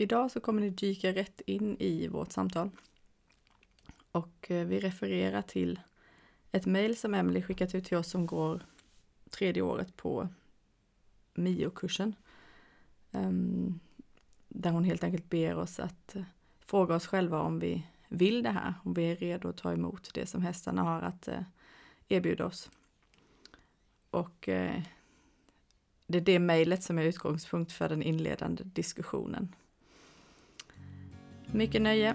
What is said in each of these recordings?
Idag så kommer ni dyka rätt in i vårt samtal. Och eh, vi refererar till ett mejl som Emily skickat ut till oss som går tredje året på MIO-kursen. Ehm, där hon helt enkelt ber oss att eh, fråga oss själva om vi vill det här, om vi är redo att ta emot det som hästarna har att eh, erbjuda oss. Och det är det mejlet som är utgångspunkt för den inledande diskussionen. Mycket nöje!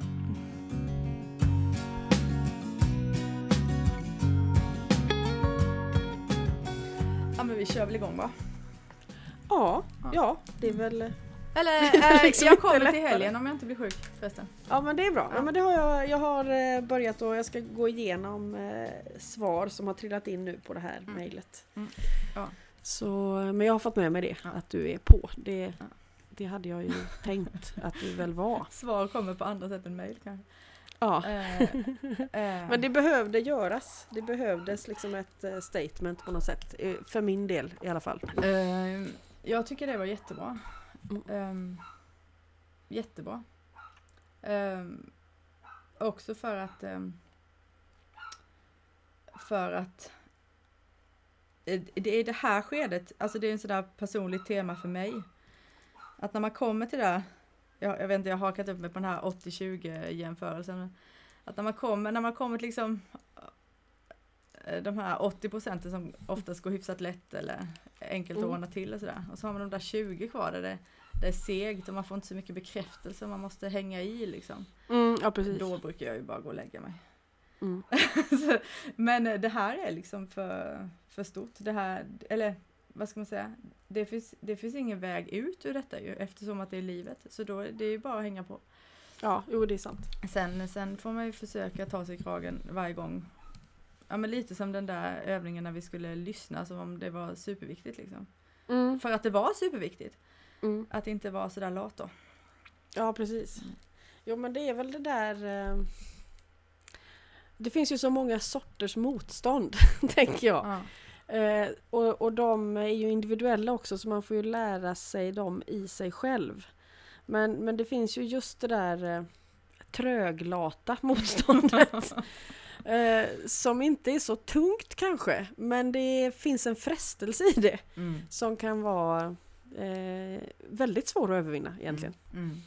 Ja men vi kör väl igång va? Ja, ja det är väl... Eller äh, liksom jag kommer till helgen om jag inte blir sjuk förresten. Ja men det är bra. Ja. Ja, men det har jag, jag har eh, börjat och jag ska gå igenom eh, svar som har trillat in nu på det här Mm. mejlet. Mm. Ja. Så, men jag har fått med mig det, Ja. att du är på. Det, Ja. Det hade jag ju tänkt att du väl var. Svar kommer på andra sätt än mejl kanske. Ja. Eh, eh, Men det behövde göras. Det behövdes liksom ett eh, statement på något sätt. eh, För min del i alla fall. eh, jag tycker det var jättebra. Mm. Ehm, jättebra. Ehm, också för att ehm, för att eh, det är det här skedet, alltså det är en sådär personligt tema för mig. Att när man kommer till det jag, jag vet inte, jag har hakat upp mig på den här 80-20 jämförelsen. Att när man kommer, när man kommer till liksom eh, de här 80 procenten som oftast går hyfsat lätt eller enkelt att Mm. ordna till och sådär. Och så har man de där 20 kvar där det, det är segt och man får inte så mycket bekräftelse man måste hänga i liksom. Mm, ja precis. Då brukar jag ju bara gå och lägga mig. Mm. Men eh, det här är liksom för, för stort. Det här, eller vad ska man säga? Det finns, det finns ingen väg ut ur detta ju eftersom att det är livet. Så då det är ju bara att hänga på. Ja, jo det är sant. Sen, sen får man ju försöka ta sig i kragen varje gång. Ja men lite som den där övningen när vi skulle lyssna som om det var superviktigt liksom. Mm. För att det var superviktigt. Mm. Att inte vara sådär lat då. Ja, precis. Mm. Jo, men det är väl det där... Eh, det finns ju så många sorters motstånd, tänker jag. Ja. Eh, och, och de är ju individuella också, så man får ju lära sig dem i sig själv. Men, men det finns ju just det där eh, tröglata motståndet. eh, som inte är så tungt kanske, men det finns en frestelse i det Mm. som kan vara eh, väldigt svår att övervinna egentligen. Mm.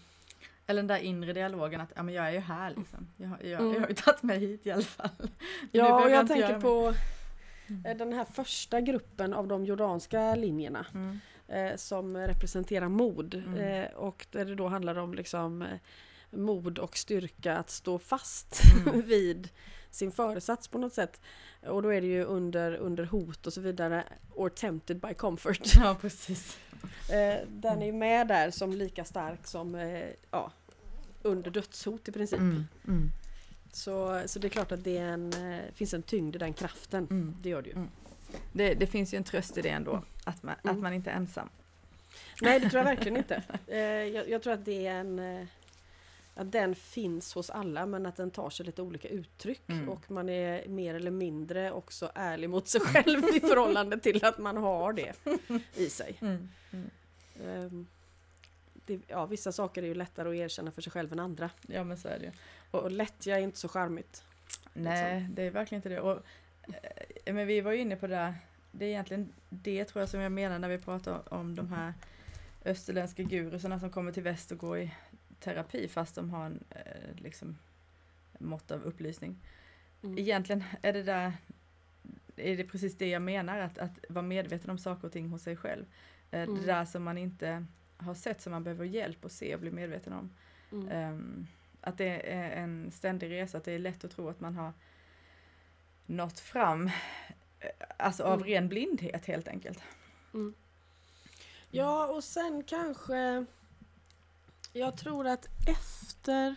Eller den där inre dialogen att ja, men jag är ju här liksom. Jag, har- jag, Mm. jag har ju tagit mig hit i alla fall. Ja, och jag tänker på Mm. den här första gruppen av de jordanska linjerna Mm. eh, som representerar mod. Mm. Eh, och där det då handlar om liksom, mod och styrka att stå fast Mm. vid sin föresats på något sätt. Och då är det ju under, under hot och så vidare. Or tempted by comfort. Ja, precis. Eh, den är ju med där som lika stark som ja, under dödshot i princip. Mm. Mm. Så, så det är klart att det en, eh, finns en tyngd i den kraften. Mm. Det gör det ju. Mm. Det, det finns ju en tröst i det ändå, att man, Mm. att man inte är ensam. Nej, det tror jag verkligen inte. Eh, jag, jag tror att det är en... Eh, att den finns hos alla men att den tar sig lite olika uttryck Mm. och man är mer eller mindre också ärlig mot sig själv i förhållande till att man har det i sig. Mm. Mm. Ehm, det, ja, vissa saker är ju lättare att erkänna för sig själv än andra. Ja, men så är det ju. Och lättja är inte så charmigt. Nej, det är verkligen inte det. Och, eh, men vi var ju inne på det där, det är egentligen det tror jag som jag menar när vi pratar om de här österländska gurusarna som kommer till väst och går i terapi fast de har en eh, liksom, mått av upplysning. Mm. Egentligen är det där är det precis det jag menar, att, att vara medveten om saker och ting hos sig själv. Eh, Mm. Det där som man inte har sett, som man behöver hjälp att se och bli medveten om. Mm. Ehm, att det är en ständig resa, att det är lätt att tro att man har nått fram, eh, alltså av Mm. ren blindhet helt enkelt. Mm. Ja, och sen kanske... Jag tror att efter...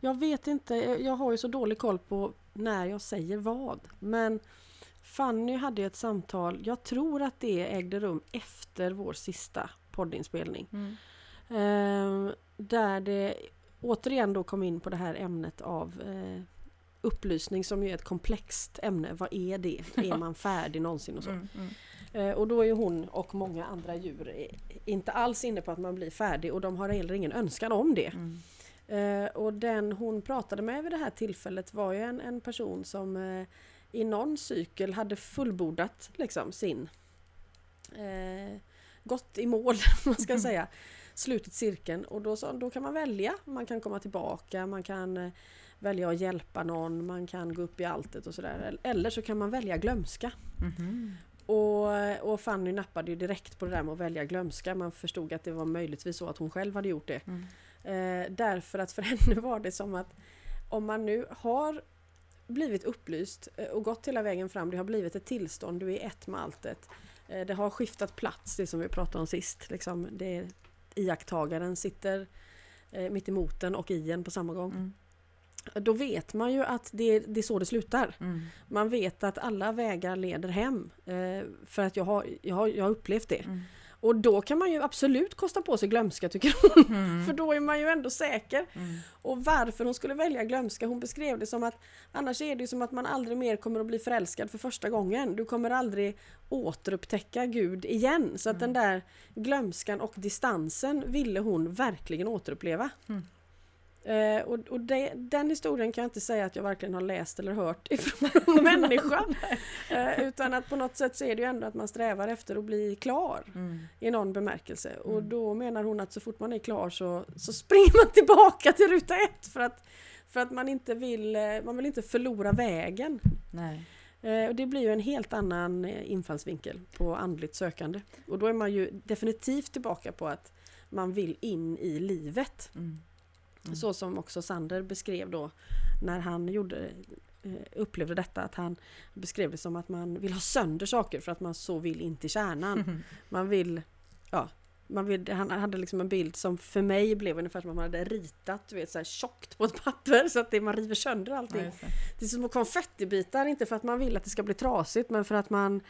Jag vet inte, jag har ju så dålig koll på när jag säger vad. Men Fanny hade ett samtal, jag tror att det ägde rum efter vår sista poddinspelning. Ehm, där det återigen då kom in på det här ämnet av eh, upplysning som ju är ett komplext ämne. Vad är det? Är man färdig någonsin och så? Mm, mm. Eh, och då är ju hon och många andra djur eh, inte alls inne på att man blir färdig och de har heller ingen önskan om det. Mm. Eh, och den hon pratade med vid det här tillfället var ju en, en person som eh, i någon cykel hade fullbordat liksom sin eh, gått i mål, man ska säga, slutit cirkeln och då, sa, då kan man välja. Man kan komma tillbaka, man kan eh, välja att hjälpa någon, man kan gå upp i alltet och sådär. Eller så kan man välja glömska. Mhm. Och, och Fanny nappade ju direkt på det där med att välja glömska. Man förstod att det var möjligtvis så att hon själv hade gjort det. Mm. Eh, därför att för henne var det som att om man nu har blivit upplyst eh, och gått hela vägen fram, det har blivit ett tillstånd, du är ett med alltet. Eh, det har skiftat plats, det som vi pratade om sist. Liksom, det är, iakttagaren sitter eh, mitt emot en och i en på samma gång. Mm. Då vet man ju att det, det är så det slutar. Mm. Man vet att alla vägar leder hem. Eh, för att jag har, jag, har, jag har upplevt det. Mm. Och då kan man ju absolut kosta på sig glömska tycker hon. Mm. För då är man ju ändå säker. Mm. Och varför hon skulle välja glömska, hon beskrev det som att annars är det som att man aldrig mer kommer att bli förälskad för första gången. Du kommer aldrig återupptäcka Gud igen. Så att den där glömskan och distansen ville hon verkligen återuppleva. Mm. Eh, och och det, den historien kan jag inte säga att jag verkligen har läst eller hört ifrån en människa. eh, utan att på något sätt så är det ju ändå att man strävar efter att bli klar Mm. i någon bemärkelse. Och Mm. då menar hon att så fort man är klar så, så springer man tillbaka till ruta ett för att, för att man inte vill, eh, man vill inte förlora vägen. Nej. Eh, och det blir ju en helt annan eh, infallsvinkel på andligt sökande. Och då är man ju definitivt tillbaka på att man vill in i livet. Mm. Mm. Så som också Sander beskrev då när han gjorde, eh, upplevde detta. Att han beskrev det som att man vill ha sönder saker för att man så vill in till kärnan. Man vill, ja, man vill, han hade liksom en bild som för mig blev ungefär som att man hade ritat du vet, så här tjockt på ett papper så att det, man river sönder Ja, allting. just det. Det är som konfettibitar, inte för att man vill att det ska bli trasigt men för att man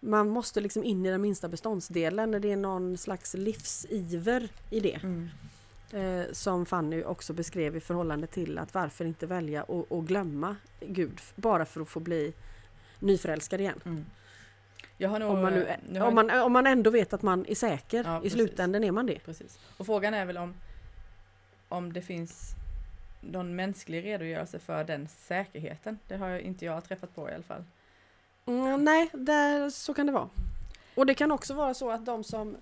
man måste liksom in i den minsta beståndsdelen det är någon slags livsiver i det. Mm. Eh, som Fanny också beskrev i förhållande till att varför inte välja och, och glömma Gud bara för att få bli nyförälskad igen. Mm. Nog... Om man, nu, eh, har om, man, om man ändå vet att man är säker, Ja, i precis. slutändan är man det. Precis. Och frågan är väl om, om det finns någon mänsklig redogörelse för den säkerheten. Det har inte jag träffat på i alla fall. Mm, nej, där, så kan det vara. Och det kan också vara så att de, som,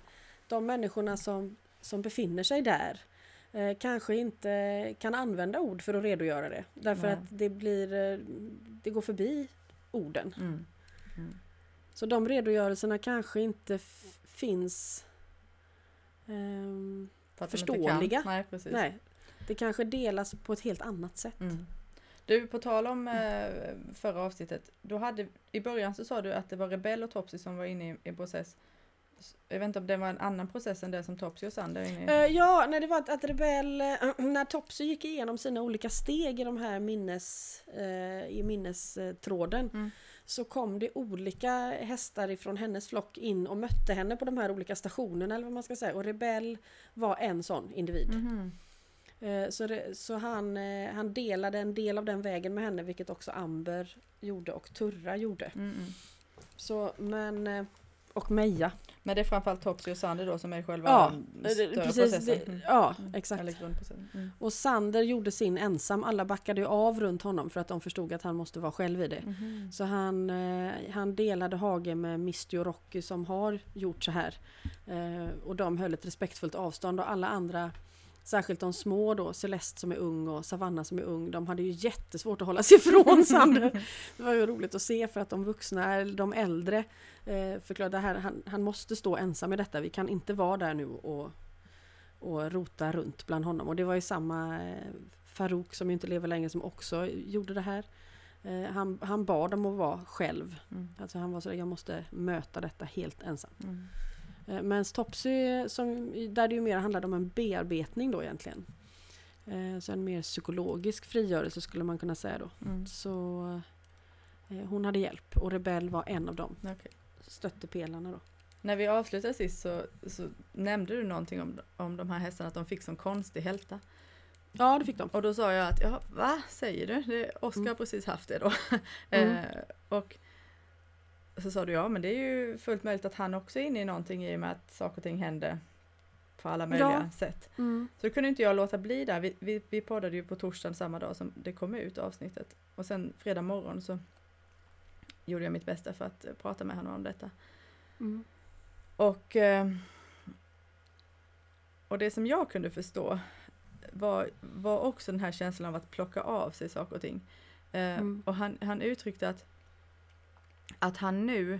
de människorna som, som befinner sig där eh, kanske inte kan använda ord för att redogöra det. Därför Nej. att det blir, eh, det går förbi orden. Mm. Så de redogörelserna kanske inte finns ehm, För Förståeliga. Nej, precis. Nej, det kanske delas på ett helt annat sätt. Mm. Du, på tal om eh, förra avsnittet. Då hade, I början så sa du att det var Rebell och Topsy som var inne i en process. Jag vet inte om det var en annan process än det som Topsy och Sander är inne i. Eh, ja, när det var att, att Rebell, eh, när Topsy gick igenom sina olika steg i de här minnes, eh, i minnestråden Mm. så kom det olika hästar ifrån hennes flock in och mötte henne på de här olika stationerna eller vad man ska säga. Och Rebell var en sån individ. Eh, Så, det, så han, han delade en del av den vägen med henne vilket också Amber gjorde och Turra gjorde. Mm, mm. Så, men, och Meja. Men det är framförallt Topsy och Sander då som är själva Ja, större Precis, processen. Mm. ja Mm. exakt. Mm. Och Sander gjorde sin ensam. Alla backade ju av runt honom för att de förstod att han måste vara själv i det. Mhm. Så han, eh, han delade hage med Misty och Rocky som har gjort så här. Eh, och de höll ett respektfullt avstånd och alla andra Särskilt de små då, Celeste som är ung och Savanna som är ung, de hade ju jättesvårt att hålla sig ifrån Sander. Det var ju roligt att se för att de vuxna, de äldre, eh, förklarade att han, han måste stå ensam i detta. Vi kan inte vara där nu och, och rota runt bland honom. Och det var ju samma eh, Farouk som inte lever längre som också gjorde det här. Eh, han, han bad om att vara själv. Mm. Alltså han var så jag måste möta detta helt ensam. Mm. Eh, Men Topsy, som, där det ju mer handlade om en bearbetning då egentligen. Eh, Så en mer psykologisk frigörelse skulle man kunna säga då. Mm. Så eh, hon hade hjälp och Rebell var en av dem. Okej. Stöttepelarna då. När vi avslutade sist så, så nämnde du någonting om, om de här hästarna, att de fick som konstig hälta. Ja, det fick de. Och då sa jag att, ja, va säger du? Det, Oskar Mm. har precis haft det då. Mm. eh, och så sa du, ja men det är ju fullt möjligt att han också är inne i någonting i och med att saker och ting händer på alla möjliga Ja. sätt. Mm. Så då kunde inte jag låta bli där. Vi, vi, vi poddade ju på torsdagen samma dag som det kom ut avsnittet. Och sen fredag morgon så gjorde jag mitt bästa för att eh, prata med honom om detta. Mm. Och, eh, och det som jag kunde förstå var, var också den här känslan av att plocka av sig saker och ting. Eh, Mm. Och han, han uttryckte att, att han nu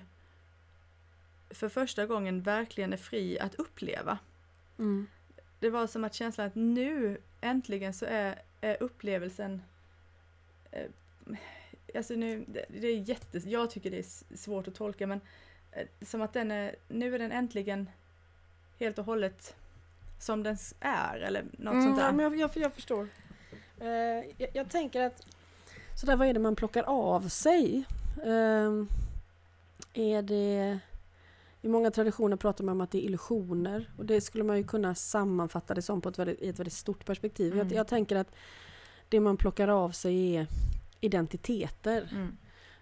för första gången verkligen är fri att uppleva. Mm. Det var som att känslan att nu äntligen så är, är upplevelsen eh, Alltså nu, det, det är jätte, jag tycker det är svårt att tolka men eh, som att den är, nu är den äntligen helt och hållet som den är eller något Mm, sånt där. ja, men jag, jag, jag förstår. Eh, jag, jag tänker att sådär, vad är det man plockar av sig? Ehm, är det... I många traditioner pratar man om att det är illusioner och det skulle man ju kunna sammanfatta det som på ett väldigt, i ett väldigt stort perspektiv. Mm. Jag, jag tänker att det man plockar av sig är identiteter. Mm.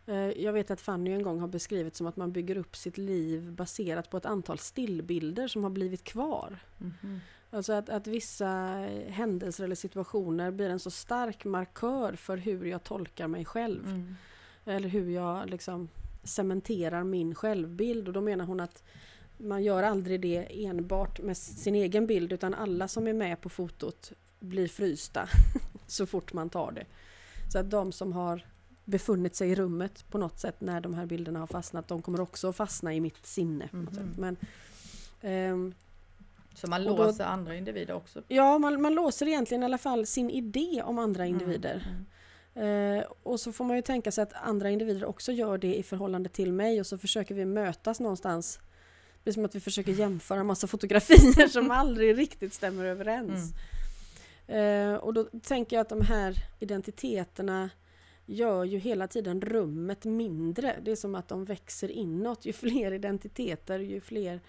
Eh, Jag vet att Fanny en gång har beskrivit som att man bygger upp sitt liv baserat på ett antal stillbilder som har blivit kvar. Mhm. Alltså att, att vissa händelser eller situationer blir en så stark markör för hur jag tolkar mig själv. Mm. Eller hur jag liksom cementerar min självbild. Och då menar hon att man gör aldrig det enbart med sin egen bild utan alla som är med på fotot blir frysta så fort man tar det. Så att de som har befunnit sig i rummet på något sätt när de här bilderna har fastnat, de kommer också att fastna i mitt sinne. Mhm. sätt. Men, ehm, Så man Och då- låser andra individer också. ja, man, man låser egentligen i alla fall sin idé om andra individer. Mm. Eh, och så får man ju tänka sig att andra individer också gör det i förhållande till mig och så försöker vi mötas någonstans. Det är som att vi försöker jämföra massa fotografier som aldrig riktigt stämmer överens. Eh, och då tänker jag att de här identiteterna gör ju hela tiden rummet mindre. Det är som att de växer inåt. Ju fler identiteter, ju fler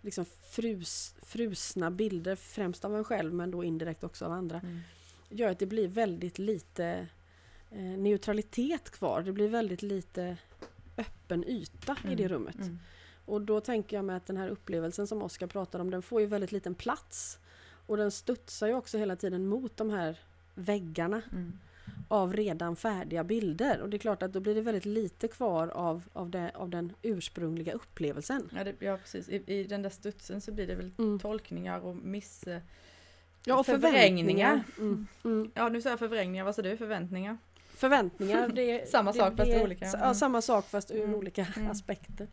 liksom frus, frusna bilder, främst av en själv men då indirekt också av andra Mm. gör att det blir väldigt lite neutralitet kvar. Det blir väldigt lite öppen yta i det Mm. rummet. Mm. Och då tänker jag mig att den här upplevelsen som Oskar pratar om, den får ju väldigt liten plats. Och den studsar ju också hela tiden mot de här väggarna Mm. av redan färdiga bilder. Och det är klart att då blir det väldigt lite kvar av, av, det, av den ursprungliga upplevelsen. Ja, det, ja precis. I, I den där studsen så blir det väl Mm. tolkningar och miss... eh, Ja, och Förvrängningar. förväntningar. Mm. Mm. Ja, nu sa jag förvrängningar. Vad sa du? Förväntningar? Förväntningar, det. Samma det, sak fast det, olika. Ja, Mm. samma sak fast ur Mm. olika Mm. aspekter.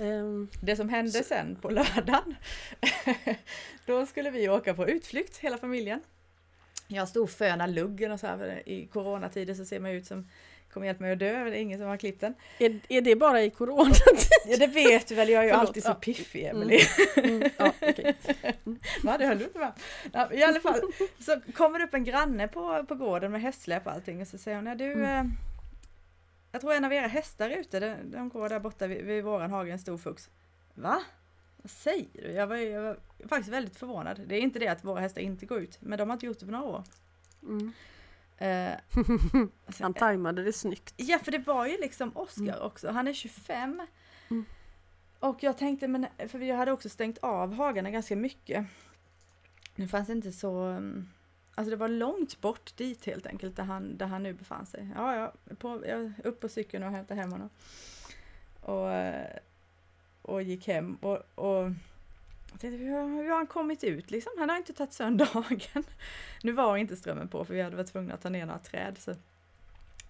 Ehm, Det som hände Så- sen på lördagen, då skulle vi åka på utflykt hela familjen. Jag stod och fönade luggen och så här, i coronatider så ser man ut som kommer hjälpa mig att dö, det är ingen som har klippt den. är, är det bara i corona? Ja, det vet du väl, jag är ju Förlåt, alltid så ja. piffig Mm. Emelie. Mm, ja, okej. Va, det höll du inte med. Ja, I alla fall, så kommer det upp en granne på, på gården med hästsläp och allting och så säger hon, "Nej, du, Mm. eh, jag tror en av era hästar är ute, de, de går där borta vid, vid våran hage, en stor fux. Va? Vad säger du? Jag var, jag var faktiskt väldigt förvånad. Det är inte det att våra hästar inte går ut, men de har inte gjort det på några år. Mm. Eh, Han tajmade det snyggt. Ja, för det var ju liksom Oscar Mm. också. Han är 25. Mm. Och jag tänkte, men för vi hade också stängt av hagarna ganska mycket. Nu fanns det inte så... um, Alltså det var långt bort dit helt enkelt, där han, där han nu befann sig. Ja, ja, på, jag, upp på cykeln och hämtade hem honom. Och, eh, och gick hem och, och tänkte, hur, har- hur har han kommit ut liksom? Han har inte tagit sönder hagen. Nu var inte strömmen på för vi hade varit tvungna att ta ner några träd. Så,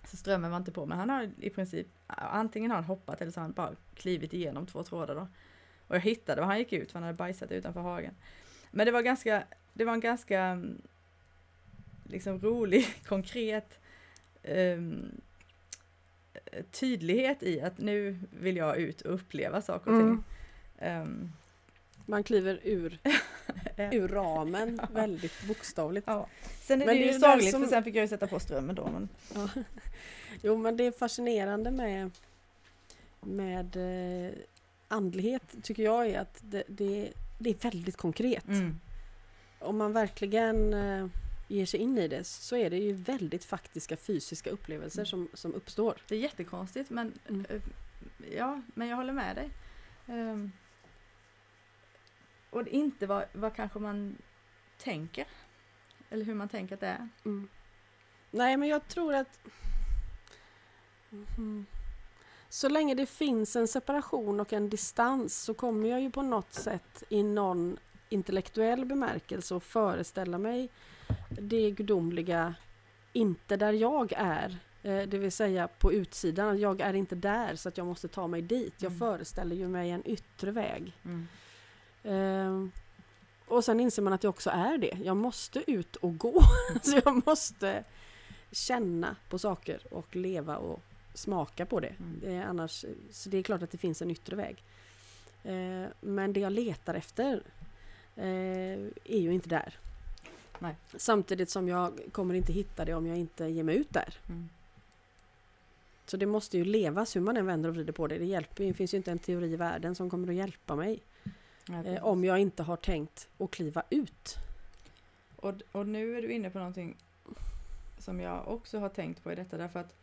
så strömmen var inte på men han har i princip antingen har han hoppat eller så har han bara klivit igenom två trådar då. Och jag hittade var han gick ut för han hade bajsat utanför hagen. Men det var ganska, det var en ganska mm, liksom rolig, konkret ehm, tydlighet i att nu vill jag ut och uppleva saker och ting. Mm. Ehm, Man kliver ur, ur ramen väldigt bokstavligt. Ja. Sen är Men det, ju sorgligt som- för sen fick jag ju sätta på strömmen då. Men, Ja. Jo men det är fascinerande med, med eh, andlighet tycker jag är att det, det, det är väldigt konkret. mm. Om man verkligen eh, ger sig in i det så är det ju väldigt faktiska fysiska upplevelser Mm. som, som uppstår. Det är jättekonstigt men Mm. eh, ja, men jag håller med dig. Ehm, och inte vad, vad kanske man tänker. Eller hur man tänker att det är. Mm. Nej, men jag tror att Mhm. så länge det finns en separation och en distans så kommer jag ju på något sätt i någon intellektuell bemärkelse att föreställa mig det gudomliga inte där jag är. Eh, Det vill säga på utsidan, jag är inte där så att jag måste ta mig dit. Jag Mm. föreställer ju mig en yttre väg. Mm. Ehm, och sen inser man att jag också är det. Jag måste ut och gå. så jag måste känna på saker och leva och smaka på det. Mm. Eh, annars, så det är klart att det finns en yttre väg. Eh, men det jag letar efter eh, är ju inte där. Nej. Samtidigt som jag kommer inte hitta det om jag inte ger mig ut där. Mm. Så det måste ju levas hur man än vänder och vrider på det. Det, hjälper, det finns ju inte en teori i världen som kommer att hjälpa mig. Ja, Eh, om jag inte har tänkt att kliva ut. Och, och nu är du inne på någonting som jag också har tänkt på i detta därför att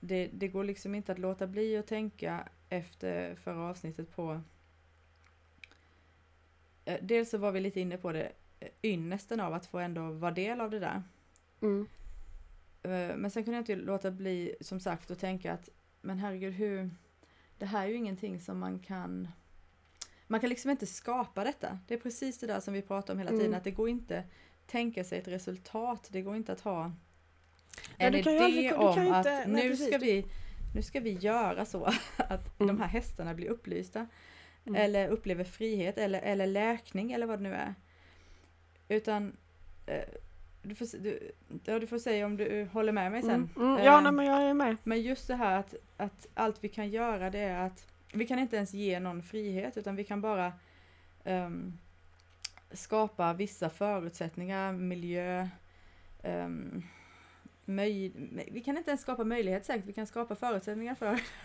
det, det går liksom inte att låta bli att tänka efter förra avsnittet på eh, Dels så var vi lite inne på det, eh, ynnesten av att få ändå vara del av det där. Mm. Men sen kunde jag inte låta bli, som sagt, att tänka att men herregud, hur... Det här är ju ingenting som man kan... Man kan liksom inte skapa detta. Det är precis det där som vi pratar om hela tiden, Mm. att det går inte tänka sig ett resultat. Det går inte att ha en idé aldrig- om att inte- nu, ska vi, nu ska vi göra så att Mm. de här hästarna blir upplysta. Mm. Eller upplever frihet eller, eller läkning eller vad det nu är. Utan eh, du, får, du, ja, du får säga om du håller med mig sen. Mm. Mm. Ja, Eh, nej, men jag är med. men just det här att, att allt vi kan göra det är att vi kan inte ens ge någon frihet utan vi kan bara ehm, skapa vissa förutsättningar, miljö, um, möj, vi kan inte ens skapa möjlighet säkert, vi kan skapa förutsättningar för.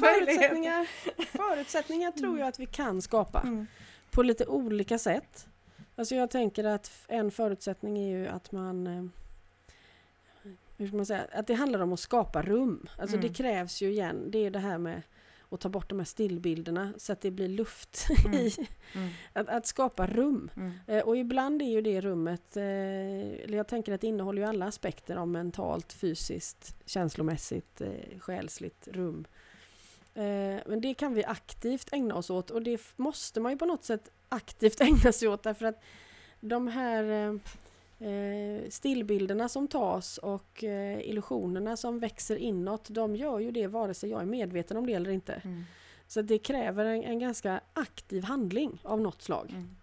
Förutsättningar, förutsättningar tror jag att vi kan skapa Mm. på lite olika sätt. Alltså jag tänker att en förutsättning är ju att man eh, hur ska man säga, att det handlar om att skapa rum. Alltså Mm. det krävs ju igen, det är det här med att ta bort de här stillbilderna så att det blir luft Mm. i. Mm. Att, att skapa rum. Mm. Eh, och ibland är ju det rummet, eh, eller jag tänker att det innehåller ju alla aspekter om mentalt, fysiskt, känslomässigt, eh, själsligt rum. Eh, men det kan vi aktivt ägna oss åt och det måste man ju på något sätt aktivt ägna sig åt därför att de här eh, stillbilderna som tas och eh, illusionerna som växer inåt, de gör ju det vare sig jag är medveten om det eller inte. Mm. Så det kräver en, en ganska aktiv handling av något slag. Mm.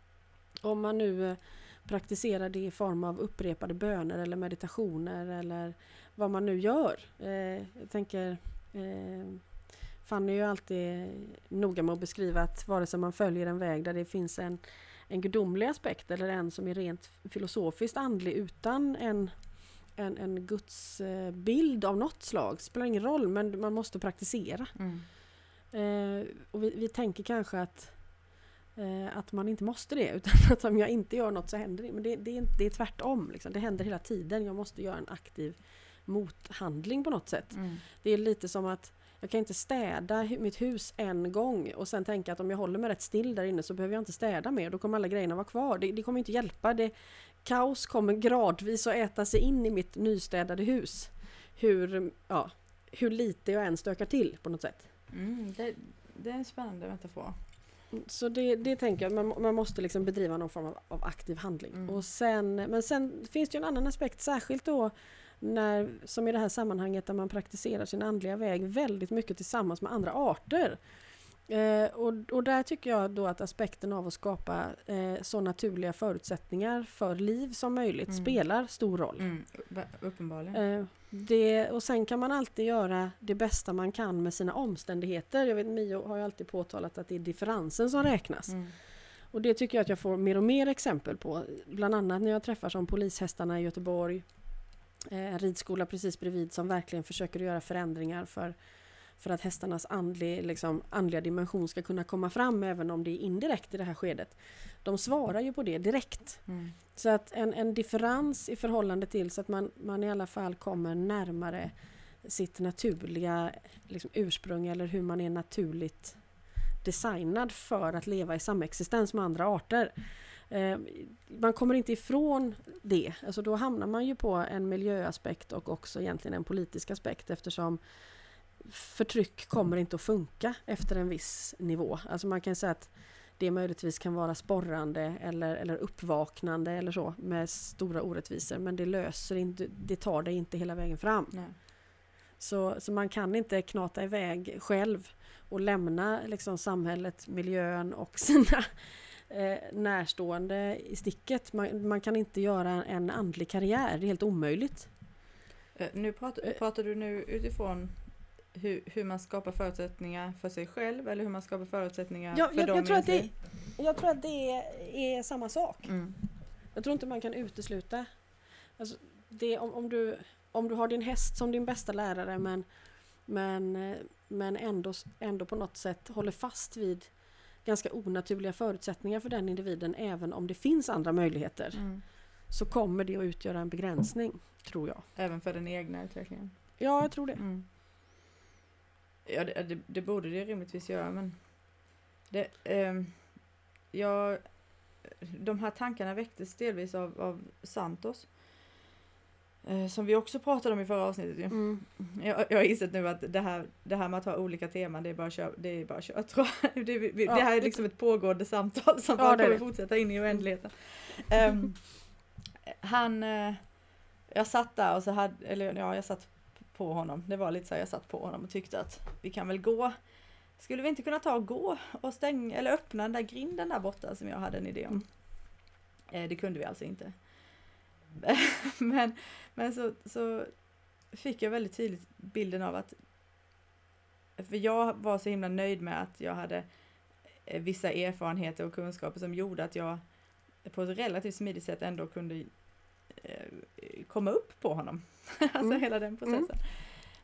Om man nu eh, praktiserar det i form av upprepade böner eller meditationer eller vad man nu gör. Eh, jag tänker eh, Fanny är ju alltid noga med att beskriva att vare sig man följer en väg där det finns en, en gudomlig aspekt eller en som är rent filosofiskt andlig utan en, en, en gudsbild eh, av något slag. Spelar ingen roll men man måste praktisera. Mm. Eh, och vi, vi tänker kanske att, eh, att man inte måste det utan att om jag inte gör något så händer det. Men det, det, är, det är tvärtom. Liksom. Det händer hela tiden. Jag måste göra en aktiv mothandling på något sätt. Mm. Det är lite som att jag kan inte städa mitt hus en gång och sen tänka att om jag håller mig rätt still där inne så behöver jag inte städa mer. Då kommer alla grejerna vara kvar. Det, det kommer inte hjälpa. Det, kaos kommer gradvis att äta sig in i mitt nystädade hus. Hur, ja, hur lite jag än stökar till på något sätt. Mm. Det, det är en spännande metafor. Så det, det tänker jag, man, man måste liksom bedriva någon form av, av aktiv handling. Mm. Och sen, men sen finns det ju en annan aspekt, särskilt då när, som i det här sammanhanget där man praktiserar sin andliga väg väldigt mycket tillsammans med andra arter. Eh, och, och där tycker jag då att aspekten av att skapa eh, så naturliga förutsättningar för liv som möjligt Mm. spelar stor roll. Mm. upp- Uppenbarligen. Eh, det, och sen kan man alltid göra det bästa man kan med sina omständigheter. Jag vet Mio har ju alltid påtalat att det är differensen som räknas. Mm. Och det tycker jag att jag får mer och mer exempel på. Bland annat när jag träffar som polishästarna i Göteborg. Eh, En ridskola precis bredvid som verkligen försöker göra förändringar för, för att hästarnas andlig, liksom, andliga dimension ska kunna komma fram även om det är indirekt i det här skedet. De svarar ju på det direkt. Mm. Så att en, en differens i förhållande till så att man, man i alla fall kommer närmare sitt naturliga liksom, ursprung eller hur man är naturligt designad för att leva i samexistens med andra arter. Eh, man kommer inte ifrån det. Alltså då hamnar man ju på en miljöaspekt och också egentligen en politisk aspekt eftersom förtryck kommer inte att funka efter en viss nivå. Alltså man kan säga att det möjligtvis kan vara sporrande eller, eller uppvaknande eller så med stora orättvisor men det löser inte, det tar dig inte hela vägen fram. Nej. Så, så man kan inte knata iväg själv och lämna liksom samhället, miljön och sina eh, närstående i sticket. Man, man kan inte göra en andlig karriär, det är helt omöjligt. Eh, Nu pratar, pratar du nu utifrån hur, hur man skapar förutsättningar för sig själv eller hur man skapar förutsättningar Ja, för jag, dem jag, tror att det, jag tror att det är samma sak. Mm. Jag tror inte man kan utesluta. Alltså, det, om, om, du, om du har din häst som din bästa lärare men, men, eh, men ändå, ändå på något sätt håller fast vid ganska onaturliga förutsättningar för den individen även om det finns andra möjligheter Mm. så kommer det att utgöra en begränsning, tror jag. Även för den egna utvecklingen. Ja, jag tror det. Mm. Ja, det, det, det borde det rimligtvis göra, men det, ehm, jag, de här tankarna väcktes delvis av, av Santos. Eh, som vi också pratade om i förra avsnittet. ju. Mm. Jag, jag har insett nu att det här, det här med att ha olika teman, det är bara kör, det är bara kör, tror jag. Det, vi, Ja, det här är liksom ett pågående samtal som Ja, bara kommer det. fortsätta in i oändligheten. Ehm, han, eh, jag satt där och så hade, eller ja, jag satt på honom. Det var lite så här, jag satt på honom och tyckte att vi kan väl gå. Skulle vi inte kunna ta och gå och stänga eller öppna den där grinden där borta som jag hade en idé om? Eh, det kunde vi alltså inte. men men så, så fick jag väldigt tydligt bilden av att för jag var så himla nöjd med att jag hade eh, vissa erfarenheter och kunskaper som gjorde att jag på ett relativt smidigt sätt ändå kunde eh, komma upp på honom. alltså Mm. hela den processen.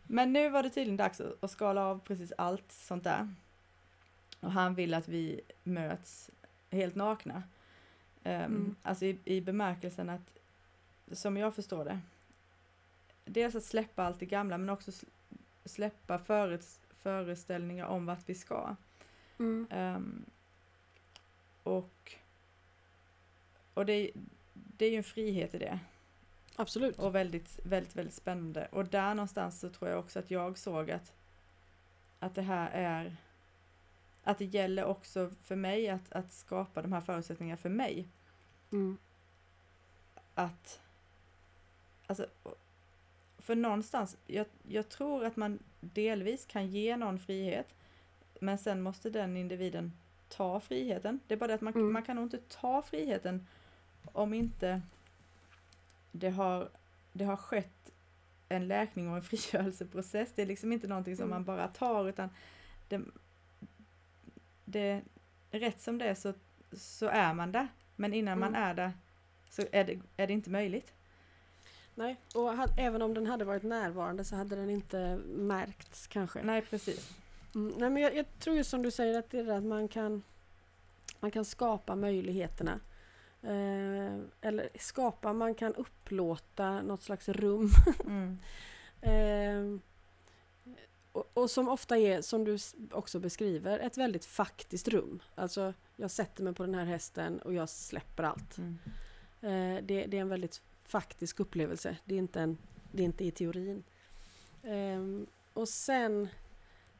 Men nu var det tydligen dags att, att skala av precis allt sånt där. Och han vill att vi möts helt nakna. Um, Mm. Alltså i, i bemärkelsen att, som jag förstår det, dels att släppa allt det gamla men också sl- släppa föres, föreställningar om vart vi ska. Mm. Ehm, och och det, det är ju en frihet i det. Absolut. Och väldigt, väldigt, väldigt spännande. Och där någonstans så tror jag också att jag såg att, att det här är att det gäller också för mig att, att skapa de här förutsättningarna för mig. Mm. Att, alltså, för någonstans, jag, jag tror att man delvis kan ge någon frihet, men sen måste den individen ta friheten. Det är bara det att man, Mm. man kan nog inte ta friheten om inte det har, det har skett en läkning och en frigörelseprocess. Det är liksom inte någonting som Mm. man bara tar utan det, det, rätt som det är så, så är man där. Men innan man Mm. är där så är det, är det inte möjligt. Nej, och had, även om den hade varit närvarande så hade den inte märkts kanske. Nej, precis. Mm, nej, men jag, jag tror ju som du säger att det är det att man kan, man kan skapa möjligheterna. Eh, eller skapa, man kan upplåta något slags rum. Mm. Eh, och, och som ofta är, som du också beskriver, ett väldigt faktiskt rum. Alltså, jag sätter mig på den här hästen och jag släpper allt. Mm. Eh, det, det är en väldigt faktisk upplevelse. Det är inte, en, det är inte i teorin. Ehm, och sen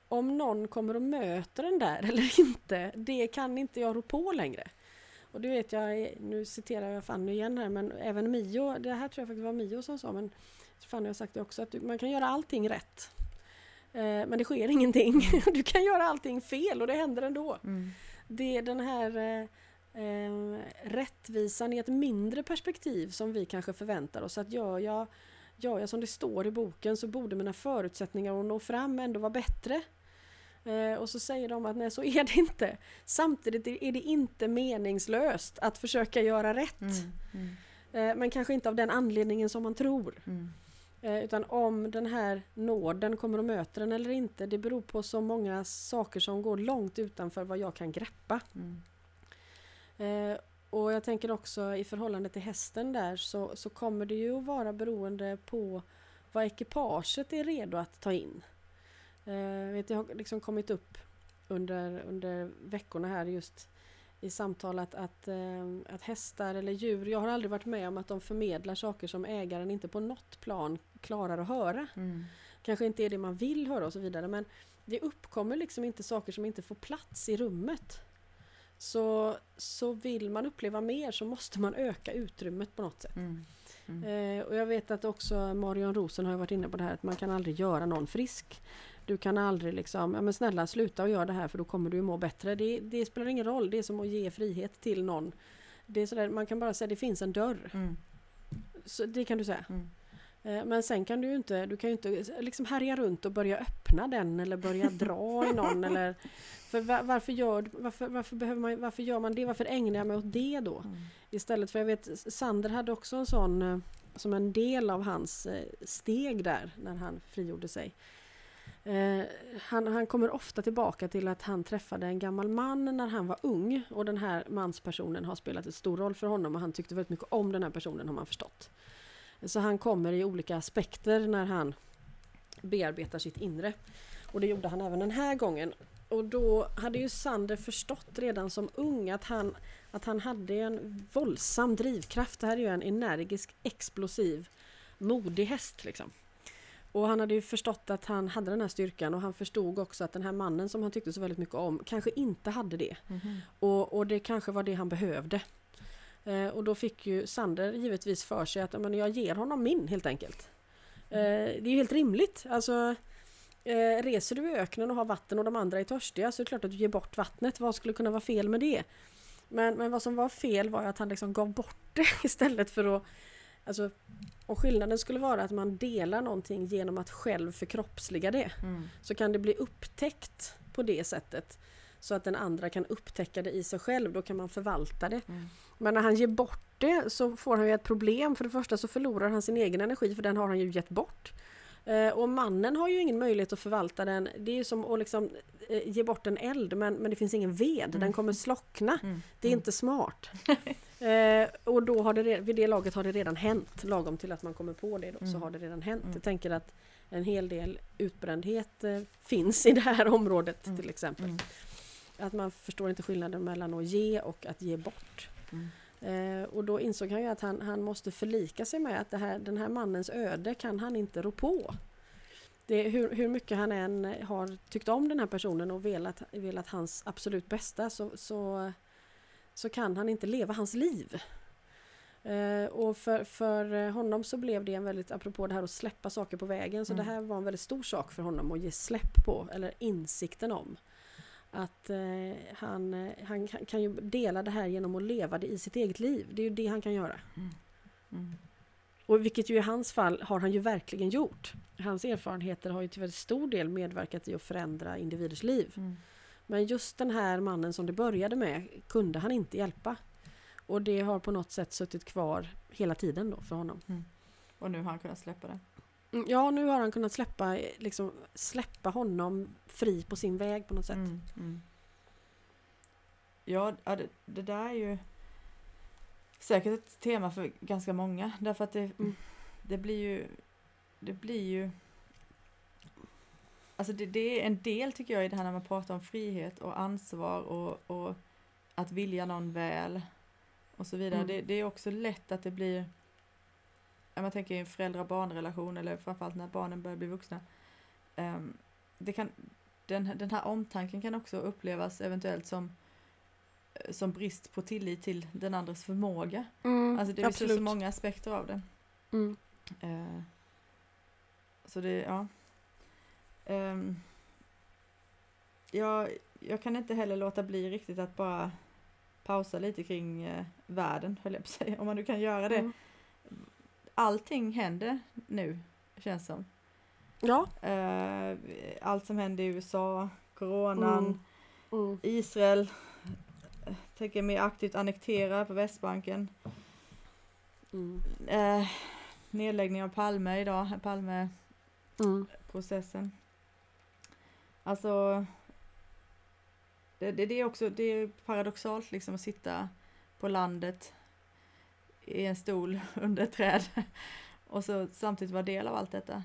om någon kommer och möter den där eller inte, det kan inte jag rå på längre. Och det vet jag, nu citerar jag Fanny igen här, men även Mio, det här tror jag faktiskt var Mio som sa, men Fanny har sagt det också, att du, man kan göra allting rätt. Eh, men det sker ingenting. Du kan göra allting fel och det händer ändå. Mm. Det är den här eh, eh, rättvisan i ett mindre perspektiv som vi kanske förväntar oss. Att gör jag, gör jag som det står i boken så borde mina förutsättningar att nå fram ändå vara bättre. Eh, och så säger de att nej, så är det inte. Samtidigt är det inte meningslöst att försöka göra rätt. Mm. Mm. Eh, men kanske inte av den anledningen som man tror. Mm. Eh, utan om den här nåden kommer att möta den eller inte, det beror på så många saker som går långt utanför vad jag kan greppa. Eh, och jag tänker också i förhållande till hästen där så, så kommer det ju att vara beroende på vad ekipaget är redo att ta in. Eh, vet, det har liksom kommit upp under, under veckorna här just i samtal att, att, eh, att hästar eller djur, jag har aldrig varit med om att de förmedlar saker som ägaren inte på något plan klarar att höra. Mm. Kanske inte är det man vill höra och så vidare men det uppkommer liksom inte saker som inte får plats i rummet. Så, så vill man uppleva mer så måste man öka utrymmet på något sätt. Mm. Mm. Eh, och jag vet att också Marion Rosen har varit inne på det här att man kan aldrig göra någon frisk. Du kan aldrig liksom, ja men snälla sluta och gör det här för då kommer du må bättre. Det, det spelar ingen roll, det är som att ge frihet till någon. Det är sådär, man kan bara säga det finns en dörr. Mm. Så det kan du säga. Eh, Men sen kan du ju inte, du kan ju inte liksom härja runt och börja öppna den eller börja dra i någon eller för va- varför gör, varför, varför, behöver man, varför gör man det? Varför ägnar jag mig åt det då? Mm. Istället för jag vet Sander hade också en sån eh, som en del av hans eh, steg där när han frigjorde sig. Eh, han, han kommer ofta tillbaka till att han träffade en gammal man när han var ung och den här manspersonen har spelat en stor roll för honom och han tyckte väldigt mycket om den här personen har man förstått. Så han kommer i olika aspekter när han bearbetar sitt inre. Och det gjorde han även den här gången. Och då hade ju Sander förstått redan som ung att han, att han hade en våldsam drivkraft. Det här är ju en energisk, explosiv, modig häst liksom. Och han hade ju förstått att han hade den här styrkan och han förstod också att den här mannen som han tyckte så väldigt mycket om kanske inte hade det. Mhm. Och, och det kanske var det han behövde. Eh, och då fick ju Sander givetvis för sig att men jag ger honom min helt enkelt. Eh, det är ju helt rimligt. Alltså, eh, reser du i öknen och har vatten och de andra är törstiga så är det klart att du ger bort vattnet. Vad skulle kunna vara fel med det? Men, men vad som var fel var att han liksom gav bort det istället för att... Alltså, och skillnaden skulle vara att man delar någonting genom att själv förkroppsliga det Mm. så kan det bli upptäckt på det sättet. Så att den andra kan upptäcka det i sig själv, då kan man förvalta det. Mm. Men när han ger bort det så får han ju ett problem. För det första så förlorar han sin egen energi för den har han ju gett bort. Eh, och mannen har ju ingen möjlighet att förvalta den. Det är ju som att liksom, eh, ge bort en eld men, men det finns ingen ved, den kommer slockna. Mm. Det är Mm. inte smart. eh, och då har det, vid det laget har det redan hänt. Lagom till att man kommer på det då, så Mm. har det redan hänt. Mm. Jag tänker att en hel del utbrändhet eh, finns i det här området Mm. till exempel. Att man förstår inte skillnaden mellan att ge och att ge bort. Mm. Eh, och då insåg han ju att han, han måste förlika sig med att här, den här mannens öde kan han inte rå på. Det, hur, hur mycket han än har tyckt om den här personen och velat, velat hans absolut bästa så, så, så kan han inte leva hans liv. Eh, och för, för honom så blev det en väldigt, apropå det här att släppa saker på vägen, så Mm. det här var en väldigt stor sak för honom att ge släpp på, eller insikten om. Att eh, han, eh, han kan, ju dela det här genom att leva det i sitt eget liv. Det är ju det han kan göra. Mm. Och vilket ju i hans fall har han ju verkligen gjort. Hans erfarenheter har ju till väldigt stor del medverkat i att förändra individers liv. Mm. Men just den här mannen som det började med kunde han inte hjälpa. Och det har på något sätt suttit kvar hela tiden då för honom. Och nu har han kunnat släppa det. Mm, Ja, nu har han kunnat släppa, eh, liksom, släppa honom fri på sin väg på något sätt. Mm. Mm. Ja, det, det där är ju säkert ett tema för ganska många. Därför att det, Mm. det blir ju det blir ju Alltså det, det är en del tycker jag i det här när man pratar om frihet och ansvar och, och att vilja någon väl och så vidare. Mm. Det, det är också lätt att det blir man tänker i en föräldrar-barn-relation eller framförallt när barnen börjar bli vuxna. ehm, det kan, den, den här omtanken kan också upplevas eventuellt som som brist på tillit till den andres förmåga. Mm, Alltså det finns så många aspekter av det. Mm. Eh, så det, ja. Ehm, jag, jag kan inte heller låta bli riktigt att bara pausa lite kring eh, världen, höll jag på att säga. Om man nu kan göra det. Mm. Allting händer nu, känns som. Ja. Eh, allt som händer i USA, coronan, Mm. Mm. Israel eh, tänker mer aktivt annektera på Västbanken. Mm. Eh, nedläggning av Palme idag, Palme-processen. Mm. Alltså, det, det, det är också det är paradoxalt liksom att sitta på landet i en stol under ett träd och så samtidigt vara del av allt detta.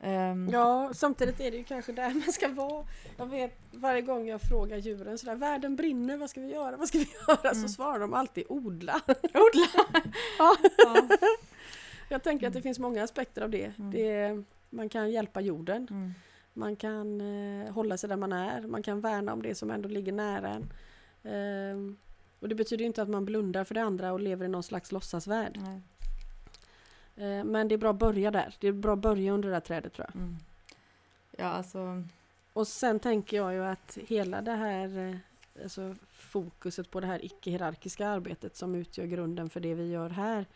Ehm, Ja, samtidigt är det ju kanske där man ska vara. Jag vet varje gång jag frågar djuren sådär, världen brinner, vad ska vi göra, vad ska vi göra? Mm. Så svarar de alltid odla. Odla! Ja. ja. Jag tänker att det finns många aspekter av det. Mm. det man kan hjälpa jorden, Mm. man kan eh, hålla sig där man är, man kan värna om det som ändå ligger nära en. Ehm, och det betyder inte att man blundar för det andra och lever i någon slags låtsasvärld. Eh, men det är bra att börja där. Det är bra att börja under det där trädet tror jag. Mm. Ja, alltså, Och sen tänker jag ju att hela det här eh, alltså fokuset på det här icke-hierarkiska arbetet som utgör grunden för det vi gör här.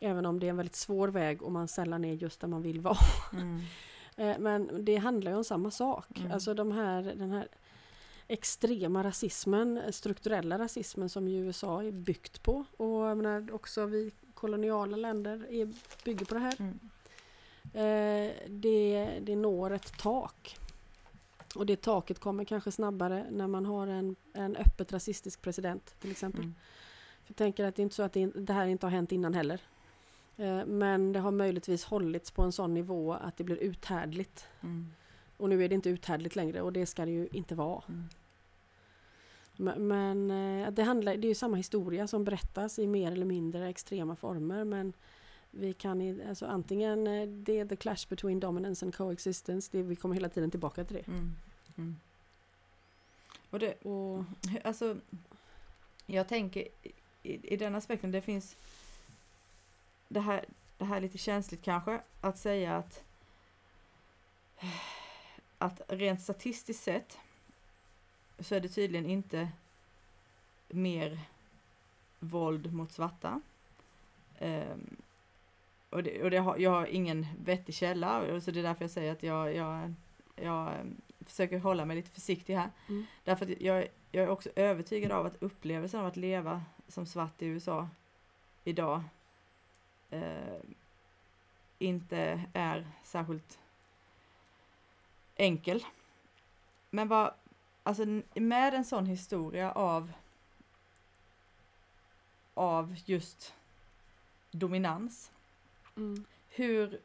Även om det är en väldigt svår väg och man sällan är just där man vill vara. mm. Eh, Men det handlar ju om samma sak. Mm. Alltså de här, den här extrema rasismen, strukturella rasismen som ju USA är byggt på. Och jag menar, också vi koloniala länder är, bygger på det här. Mm. Eh, det, det når ett tak. Och det taket kommer kanske snabbare när man har en, en öppet rasistisk president till exempel. Mm. Jag tänker att det är inte så att det, det här inte har hänt innan heller. Eh, men det har möjligtvis hållits på en sån nivå att det blir uthärdligt. Mm. Och nu är det inte uthärdligt längre och det ska det ju inte vara. Mm. Men, men eh, det, handlar, det är ju samma historia som berättas i mer eller mindre extrema former. Men vi kan alltså antingen eh, det är the clash between dominance and coexistence. Det, vi kommer hela tiden tillbaka till det. Mm. Mm. Och det, Och, alltså, jag tänker i, i den aspekten, det finns det här, det här är lite känsligt kanske, att säga att att rent statistiskt sett så är det tydligen inte mer våld mot svarta. Ehm, och det, och det har, jag har ingen vettig källa, så det är därför jag säger att jag, jag, jag ehm, försöker hålla mig lite försiktig här. mm, Därför att jag, jag är också övertygad av att upplevelsen av att leva som svart i USA idag eh, inte är särskilt enkel. Men vad, alltså med en sån historia av av just dominans, mm, hur,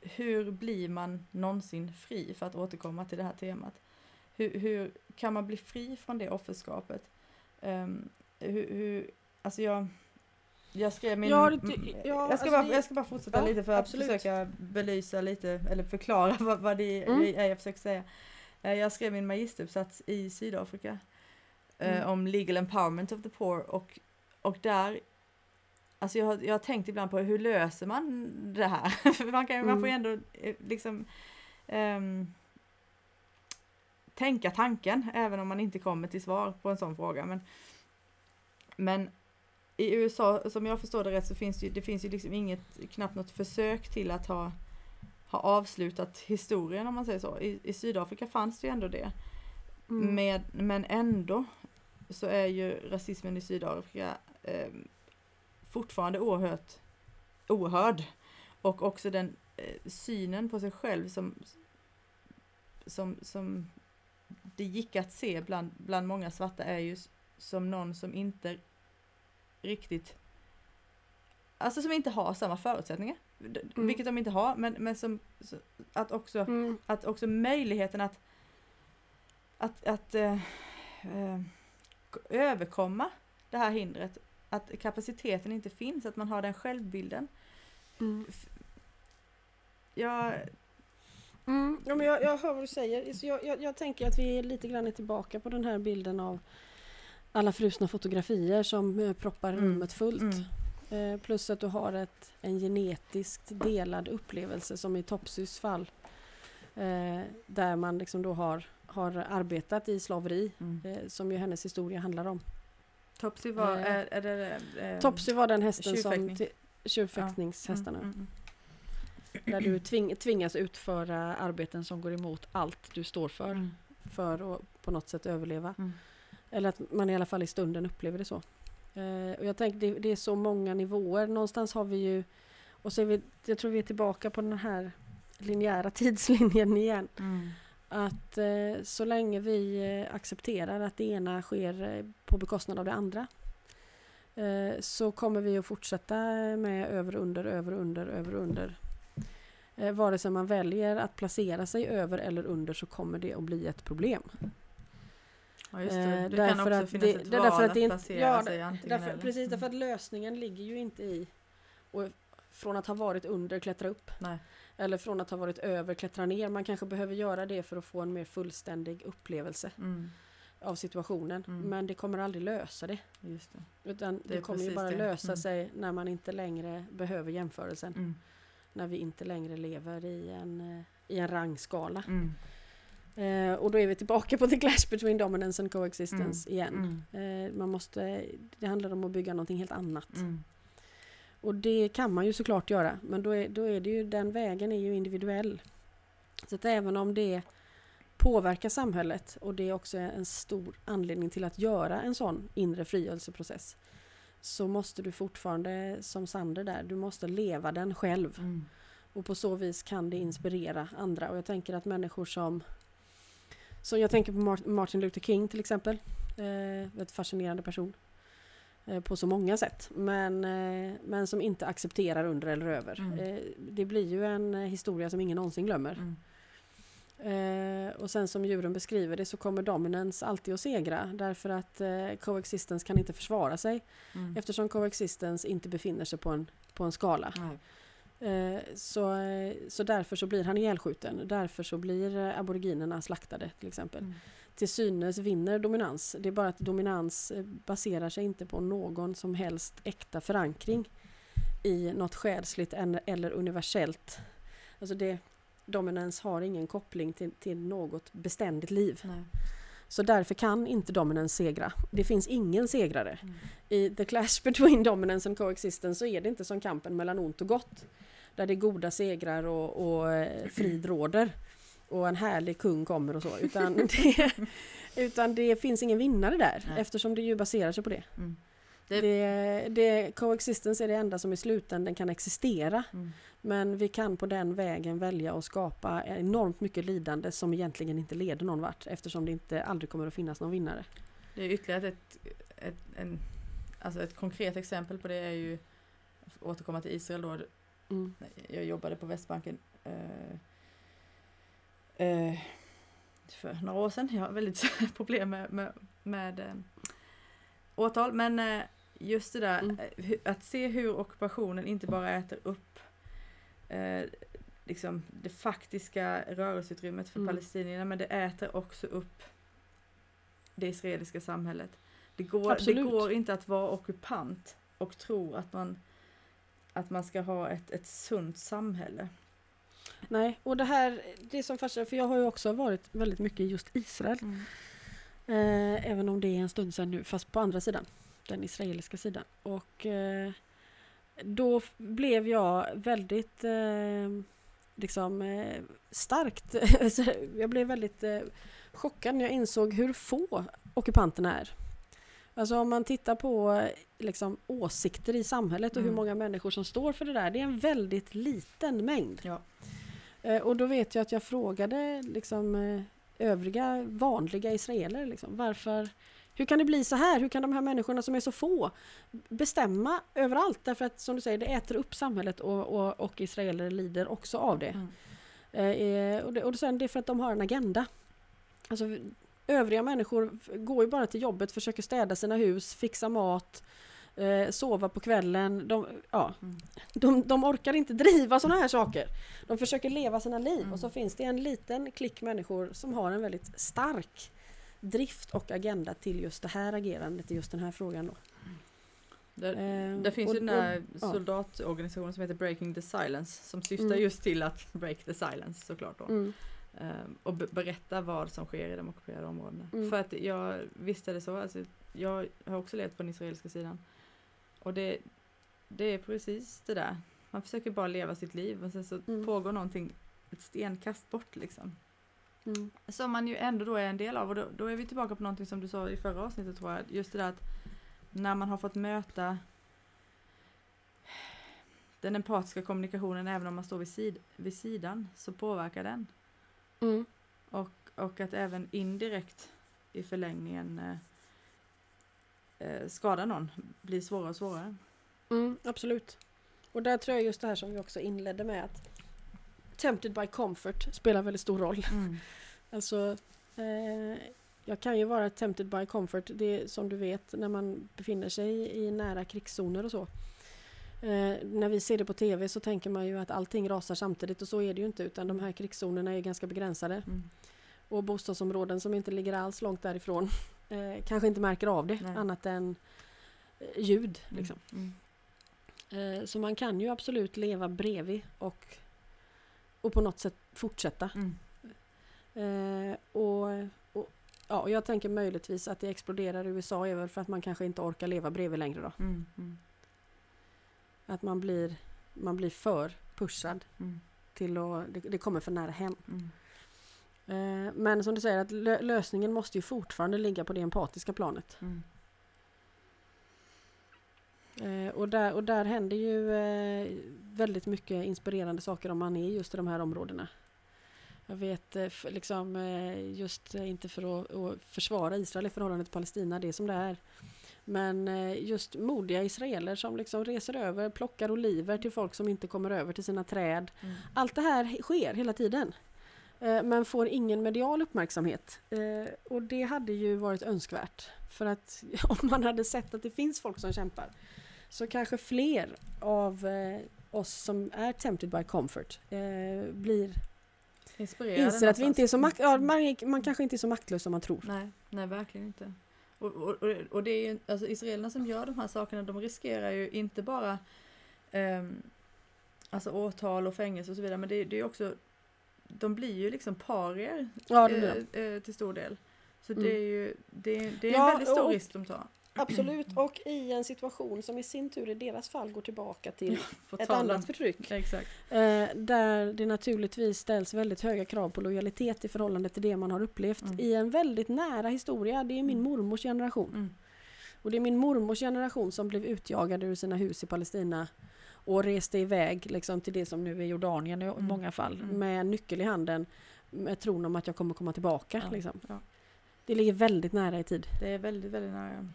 hur blir man någonsin fri för att återkomma till det här temat? Hur, hur kan man bli fri från det offerskapet? Um, hur, hur, alltså jag, jag skrev min... Ja, det- mm, ja, jag, ska alltså bara, det- jag ska bara fortsätta ja, lite för att absolut. försöka belysa lite, eller förklara vad, vad det Mm. är jag försöker säga. Eh, Jag skrev min magisteruppsats i Sydafrika eh, Mm. om legal empowerment of the poor och, och där Alltså jag, har- jag har tänkt ibland på hur löser man det här? För man, kan, man får ju ändå eh, liksom ehm, tänka tanken även om man inte kommer till svar på en sån fråga. Men, men i USA, som jag förstår det rätt, så finns det ju, det finns ju liksom inget, knappt något försök till att ha, ha avslutat historien om man säger så. I, i Sydafrika fanns det ju ändå det. mm, Med, men ändå så är ju rasismen i Sydafrika eh, fortfarande oerhört oerhörd. Och också den eh, synen på sig själv som, som, som det gick att se bland, bland många svarta är ju som någon som inte riktigt Alltså som inte har samma förutsättningar. Mm. Vilket de inte har, men, men som att också mm, att också möjligheten att att, att eh, eh, överkomma det här hindret, att kapaciteten inte finns, att man har den självbilden. mm. Jag, Mm, ja, men jag, jag hör vad du säger. Jag, jag, jag tänker att vi är lite grann är tillbaka på den här bilden av alla frusna fotografier som eh, proppar Mm, rummet fullt. mm, Eh, plus att du har ett, en genetiskt delad upplevelse som i Topsys fall. Eh, där man liksom då har, har arbetat i slaveri, mm. eh, som ju hennes historia handlar om. Topsy var, Eh, är, är det, eh, Topsy var den hästen som... tjurfäktning. ti- Tjurfäktningshästarna. Mm, mm, Där du tving, tvingas utföra arbeten som går emot allt du står för. mm, För att på något sätt överleva. Eller att man i alla fall i stunden upplever det så. Eh, och jag tänker det, det är så många nivåer. Någonstans har vi ju Och så är vi, jag tror vi är tillbaka på den här linjära tidslinjen igen. Mm. Att eh, så länge vi eh, accepterar att det ena sker eh, på bekostnad av det andra eh, så kommer vi att fortsätta med över, under, över, under, över, under. Eh, vare sig man väljer att placera sig över eller under så kommer det att bli ett problem. Ja, just det. Eh, Det därför kan också att finnas det- ett det val att det placera ja, sig antingen Därför, eller. precis, Mm. därför att lösningen ligger ju inte i och från att ha varit under klättra upp. Nej. Eller från att ha varit över klättra ner. Man kanske behöver göra det för att få en mer fullständig upplevelse Mm. av situationen. Mm. Men det kommer aldrig lösa det. Just det. Utan det, är kommer ju bara det. lösa Mm. sig när man inte längre behöver jämförelsen. Mm. När vi inte längre lever i en, eh, i en rangskala. Mm. Eh, och då är vi tillbaka på the clash between dominance and coexistence igen. Mm. Eh, man måste, det handlar om att bygga någonting helt annat. Mm. Och det kan man ju såklart göra. Men då är, då är det ju, den vägen är ju individuell. Så att även om det påverkar samhället och det är också en stor anledning till att göra en sån inre frigörelseprocess. Så måste du fortfarande, som Sander där, du måste leva den själv. Mm. Och på så vis kan det inspirera andra. Och jag tänker att människor som... Så jag tänker på Mar- Martin Luther King till exempel. Eh, ett fascinerande person. Eh, på så många sätt. Men, eh, men som inte accepterar under eller över. Mm. Eh, det blir ju en eh, historia som ingen någonsin glömmer. Mm. Eh, och sen som djuren beskriver det så kommer dominance alltid att segra. Därför att eh, coexistence kan inte försvara sig. Mm. Eftersom coexistence inte befinner sig på en, på en skala. Nej. Eh, Så, eh, så därför så blir han ihjälskjuten. Därför så blir eh, aboriginerna slaktade till exempel. Mm. Till synes vinner dominans. Det är bara att dominans baserar sig inte på någon som helst äkta förankring i något själsligt eller universellt. Alltså det, dominans har ingen koppling till, till något beständigt liv. Nej. Så därför kan inte dominans segra. Det finns ingen segrare. Mm. I the clash between dominance and coexistence så är det inte som kampen mellan ont och gott. Där det är goda segrar och, och eh, frid råder. Och en härlig kung kommer och så. Utan det, utan det finns ingen vinnare där. Nej. Eftersom det ju baserar sig på det. Mm. Det- Det, det, coexistence är det enda som i slutändan kan existera. Mm. Men vi kan på den vägen välja att skapa enormt mycket lidande som egentligen inte leder någon vart. Eftersom det inte aldrig kommer att finnas någon vinnare. Det är ytterligare ett, ett, en, alltså ett konkret exempel på det är ju återkomma till Israel då. Mm. Jag jobbade på Västbanken eh, eh, för några år sedan. Jag har väldigt problem med, med, med eh, åtal. Men eh, just det där Mm. eh, att se hur ockupationen inte bara äter upp eh, liksom det faktiska rörelseutrymmet för Mm. palestinierna men det äter också upp det israeliska samhället. Det går, det går inte att vara ockupant och tro att man, att man ska ha ett, ett sunt samhälle. Nej, och det här, det som fascinerar, för jag har ju också varit väldigt mycket just Israel. Eh, även om det är en stund sedan nu, fast på andra sidan. Den israeliska sidan. Och eh, då blev jag väldigt eh, liksom eh, starkt, jag blev väldigt eh, chockad när jag insåg hur få ockupanterna är. Alltså om man tittar på liksom, åsikter i samhället och hur Mm. många människor som står för det där, det är en väldigt liten mängd. Ja. Eh, och då vet jag att jag frågade liksom, eh, övriga vanliga israeler liksom, varför hur kan det bli så här? Hur kan de här människorna som är så få bestämma överallt? Därför att som du säger, det äter upp samhället och, och, och israeler lider också av det. Mm. Eh, och det. Och sen det är för att de har en agenda. Alltså, övriga människor går ju bara till jobbet, försöker städa sina hus, fixa mat, eh, sova på kvällen. De, ja, Mm. de, de orkar inte driva sådana här saker. De försöker leva sina liv Mm. och så finns det en liten klick människor som har en väldigt stark drift och agenda till just det här agerandet i just den här frågan. Då. Det, Eh, det finns och- ju den här ja. soldatorganisationen som heter Breaking the Silence som syftar Mm. just till att break the silence såklart då. Mm, Ehm, och be- berätta vad som sker i de ockuperade områdena. Mm. För att jag visste det så, alltså, jag har också levt på den israeliska sidan. Och det, det är precis det där. Man försöker bara leva sitt liv och sen så Mm. pågår någonting ett stenkast bort liksom. Mm, Som man ju ändå då är en del av och då, då är vi tillbaka på någonting som du sa i förra avsnittet tror jag. Just det där att när man har fått möta den empatiska kommunikationen, även om man står vid, sid, vid sidan, så påverkar den. Mm. Och, och att även indirekt i förlängningen eh, eh, skada någon blir svårare och svårare. Mm, absolut. Och där tror jag just det här som vi också inledde med att Tempted by comfort spelar väldigt stor roll. Mm. Alltså, eh, jag kan ju vara tempted by comfort, det är som du vet när man befinner sig i nära krigszoner och så. Eh, när vi ser det på TV så tänker man ju att allting rasar samtidigt och så är det ju inte utan de här krigszonerna är ganska begränsade. Mm. Och bostadsområden som inte ligger alls långt därifrån eh, kanske inte märker av det Nej. annat än eh, ljud. Liksom. Mm. Eh, så man kan ju absolut leva bredvid och, och på något sätt fortsätta. Mm. Eh, och, och ja, jag tänker möjligtvis att det exploderar i USA är väl för att man kanske inte orkar leva bredvid längre då. Mm. Mm. Att man blir, man blir för pushad Mm. till att, det, det kommer för nära hem. Mm. Eh, men som du säger att lö, lösningen måste ju fortfarande ligga på det empatiska planet. Mm. Eh, och, där, och där händer ju eh, väldigt mycket inspirerande saker om man är just i de här områdena. Jag vet eh, liksom just inte för att, att försvara Israel i förhållande till Palestina, det är som det är. Men just modiga israeler som liksom reser över, plockar oliver till folk som inte kommer över till sina träd. Mm. Allt det här sker hela tiden. Eh, Men får ingen medial uppmärksamhet. Eh, Och det hade ju varit önskvärt. För att om man hade sett att det finns folk som kämpar så kanske fler av eh, oss som är tempted by comfort eh, blir Inspirerade inser att vi inte är så mak- ja, man, man kanske inte är så maktlös som man tror. Nej, nej verkligen inte. Och, och, och, det är ju, alltså israelerna som gör de här sakerna, de riskerar ju inte bara ehm, alltså åtal och fängelse och så vidare, men det, det är också, de blir ju liksom parier Ja, eh, eh, till stor del. Så Mm. det är ju, det, det är Ja, en väldigt stor och- risk de tar. Absolut, och i en situation som i sin tur i deras fall går tillbaka till På ett om- annat förtryck. Exakt. Eh, där det naturligtvis ställs väldigt höga krav på lojalitet i förhållande till det man har upplevt Mm. i en väldigt nära historia. Det är min Mm. mormors generation. Mm. Och det är min mormors generation som blev utjagade ur sina hus i Palestina och reste iväg liksom, till det som nu är Jordanien i Mm. många fall Mm. med nyckel i handen med tron om att jag kommer komma tillbaka. Ja, Liksom. ja. Det ligger väldigt nära i tid. Det är väldigt, väldigt nära.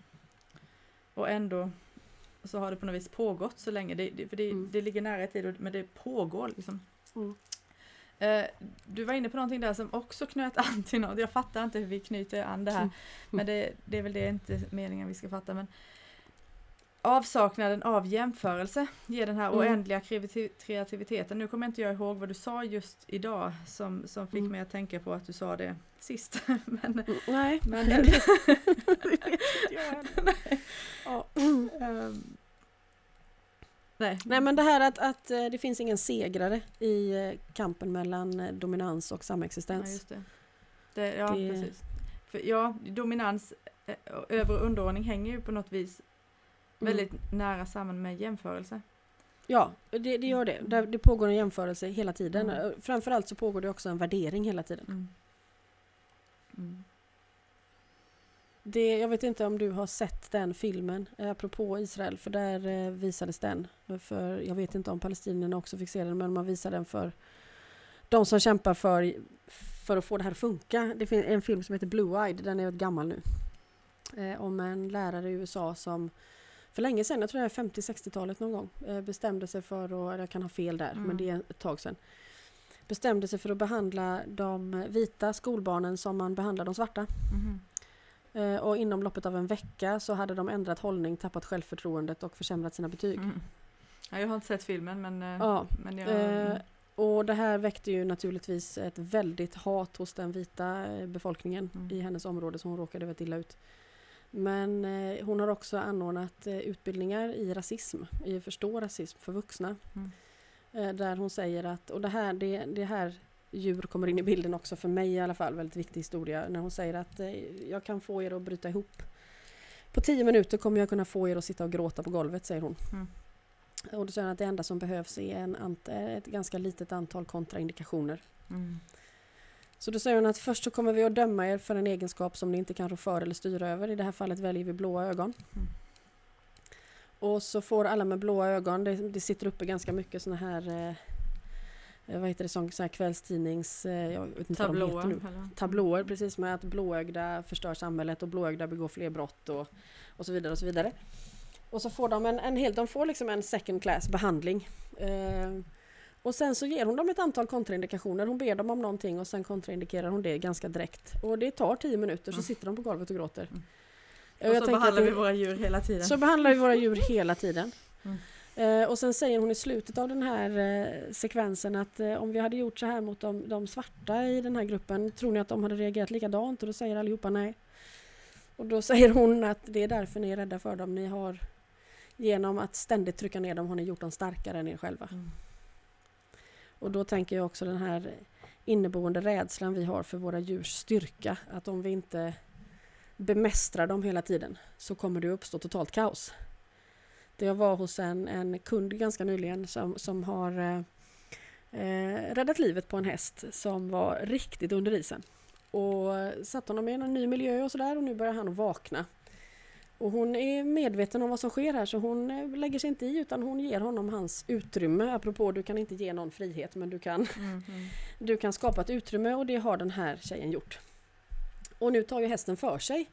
Och ändå så har det på något vis pågått så länge. Det, det, för det, Mm. det ligger nära i tid, och- men det pågår liksom. Mm. Eh, du var inne på någonting där som också knöt an till något. Jag fattar inte hur vi knyter an det här. Mm. Men det, det är väl det inte meningen vi ska fatta. Men avsaknaden av jämförelse ger den här Mm. oändliga kreati- kreativiteten. Nu kommer inte jag ihåg vad du sa just idag som, som fick Mm. mig att tänka på att du sa det sist. men, Mm, Nej, men, det vet inte jag heller. Ja. Ehm, nej. Nej men det här att, att eh, det finns ingen segrare i eh, kampen mellan eh, dominans och Ja, samexistens. just det. det ja, Det- precis. För, ja, dominans, över och underordning hänger ju på något vis. Väldigt nära samman med jämförelse. Ja, det, det gör det. Det pågår en jämförelse hela tiden. Mm. Framförallt så pågår det också en värdering hela tiden. Mm. Mm. Det, jag vet inte om du har sett den filmen, eh, apropå Israel, för där eh, visades den. För jag vet inte om palestinierna också fick se den, men man visar den för de som kämpar för, för att få det här att funka. Det finns en film som heter Blue-Eyed, den är gammal nu. Eh, om en lärare i USA som för länge sedan, jag tror det är 50-60-talet någon gång, eh, bestämde sig för, eller jag kan ha fel där, Mm. men det är ett tag sedan, bestämde sig för att behandla de vita skolbarnen som man behandlar de svarta. Eh, Och inom loppet av en vecka så hade de ändrat hållning, tappat självförtroendet och försämrat sina betyg. Mm. Ja, jag har inte sett filmen men, eh, Ja, men jag... mm. och det här väckte ju naturligtvis ett väldigt hat hos den vita befolkningen Mm. i hennes område så hon råkade väldigt illa ut. Men eh, hon har också anordnat eh, utbildningar i rasism, i att förstå rasism för vuxna. Mm. Eh, där hon säger att, och det här, det, det här djur kommer in i bilden också för mig i alla fall, väldigt viktig historia, när hon säger att eh, jag kan få er att bryta ihop. På tio minuter kommer jag kunna få er att sitta och gråta på golvet, säger hon. Mm. Och då säger hon att det enda som behövs är en, ant- ett ganska litet antal kontraindikationer. Mm. Så då säger hon att först så kommer vi att döma er för en egenskap som ni inte kan rå för eller styra över. I det här fallet väljer vi blåa ögon. Mm. Och så får alla med blåa ögon, det, det sitter uppe ganska mycket såna här eh, eh vad heter det, sån, sån här kvällstidnings... Eh, jag vet inte vad de heter nu. Tablåer. Tablåer, precis med att blåögda förstör samhället och blåögda begår fler brott och, och så vidare och så vidare. Och så får de en, en hel, de får liksom en second class behandling. Eh, och sen så ger hon dem ett antal kontraindikationer. Hon ber dem om någonting och sen kontraindikerar hon det ganska direkt. Och det tar tio minuter så Mm. sitter de på golvet och gråter. Mm. Och så behandlar det- vi våra djur hela tiden. så behandlar vi våra djur hela tiden. Mm. Eh, och sen säger hon i slutet av den här eh, sekvensen att eh, om vi hade gjort så här mot de, de svarta i den här gruppen, tror ni att de hade reagerat likadant? Och då säger allihopa nej. Och då säger hon att det är därför ni är rädda för dem. Ni har genom att ständigt trycka ner dem har ni gjort dem starkare än er själva. Mm. Och då tänker jag också den här inneboende rädslan vi har för våra djurs styrka. Att om vi inte bemästrar dem hela tiden så kommer det uppstå totalt kaos. Det jag var hos en, en kund ganska nyligen som, som har eh, räddat livet på en häst som var riktigt under isen. Och satt honom i en ny miljö och sådär och nu börjar han att vakna. Och hon är medveten om vad som sker här så hon eh, lägger sig inte i utan hon ger honom hans utrymme. Apropå du kan inte ge någon frihet men du kan, Mm, mm. du kan skapa ett utrymme och det har den här tjejen gjort. Och nu tar ju hästen för sig.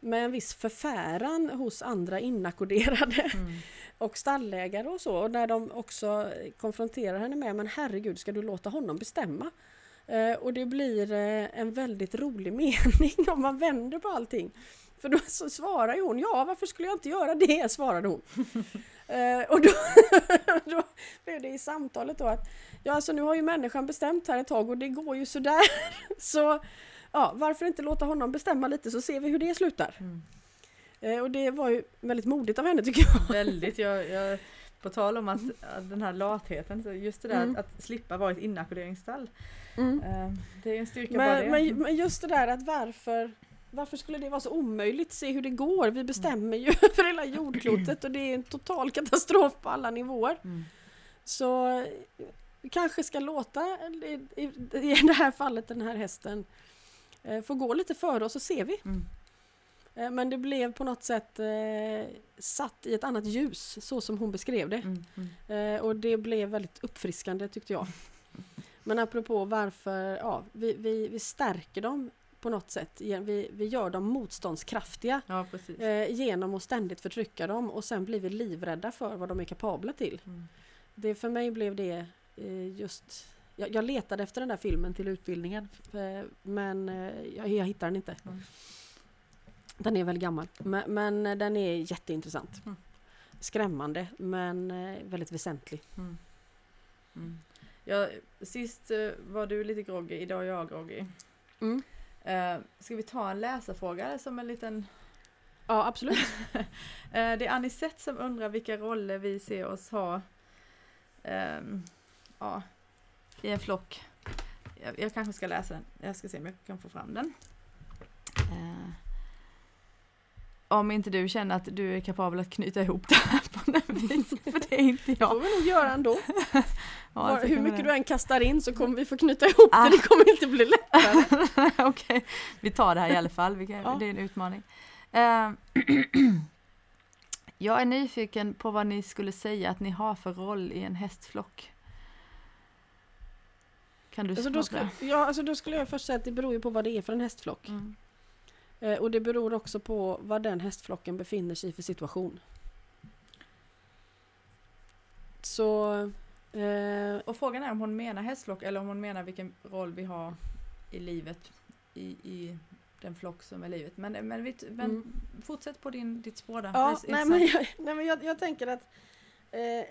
Med en viss förfäran hos andra inackorderade Mm. och stallägare och så. Och när de också konfronterar henne med men herregud ska du låta honom bestämma? Eh, och det blir eh, en väldigt rolig mening om man vänder på allting. För då så svarar ju hon ja varför skulle jag inte göra det? svarade hon. eh, och då, då blev det i samtalet då att ja alltså nu har ju människan bestämt här ett tag och det går ju sådär. så ja varför inte låta honom bestämma lite så ser vi hur det slutar. Mm. Eh, och det var ju väldigt modigt av henne tycker jag. Väldigt, jag, jag, på tal om att, att den här latheten, så just det där Mm. att, att slippa vara ett inackorderingsstall. Mm. Eh, det är en styrka bara det. Men, men, men just det där att varför varför skulle det vara så omöjligt? Se hur det går. Vi bestämmer ju över hela jordklotet och det är en total katastrof på alla nivåer. Mm. Så eh, vi kanske ska låta i, i, det här fallet den här hästen eh, få gå lite före och så ser vi. Mm. Eh, men det blev på något sätt eh, satt i ett annat ljus så som hon beskrev det. Mm. Mm. Eh, och det blev väldigt uppfriskande tyckte jag. Men apropå varför, ja, vi, vi, vi stärker dem på något sätt. Vi, vi gör dem motståndskraftiga Ja, eh, genom att ständigt förtrycka dem och sen blir vi livrädda för vad de är kapabla till. Mm. Det, för mig blev det eh, just jag, jag letade efter den där filmen till utbildningen eh, men eh, jag, jag hittar den inte. Mm. Den är väl gammal men, men den är jätteintressant. Mm. Skrämmande men eh, väldigt väsentlig. Mm. Mm. Ja, sist eh, var du lite groggy, idag är jag groggy. Mm. Eh, ska vi ta en läsarfråga som en liten... Ja absolut. Eh, det är Anisette som undrar vilka roller vi ser oss ha ehm, ja, i en flock. Jag, jag kanske ska läsa den. Jag ska se om jag kan få fram den. Eh, om inte du känner att du är kapabel att knyta ihop det här på något vis, för det är inte Det jag. får vi nog göra ändå. Ja, så hur mycket du än kastar in så kommer vi få knyta ihop Ah. det. Det kommer inte bli lättare. Okej, vi tar det här i alla fall. Kan, Ja. Det är en utmaning. Eh, jag är nyfiken på vad ni skulle säga att ni har för roll i en hästflock. Kan du Alltså svara då, skulle, det? ja, alltså då skulle jag först säga att det beror ju på vad det är för en hästflock. Mm. Eh, och det beror också på vad den hästflocken befinner sig i för situation. Så... Eh, Och frågan är om hon menar hästflock eller om hon menar vilken roll vi har i livet, i, i den flock som är livet. Men, men, vi, men Mm. fortsätt på din, ditt spår där. ja, nej, men jag, nej men jag, jag tänker att eh,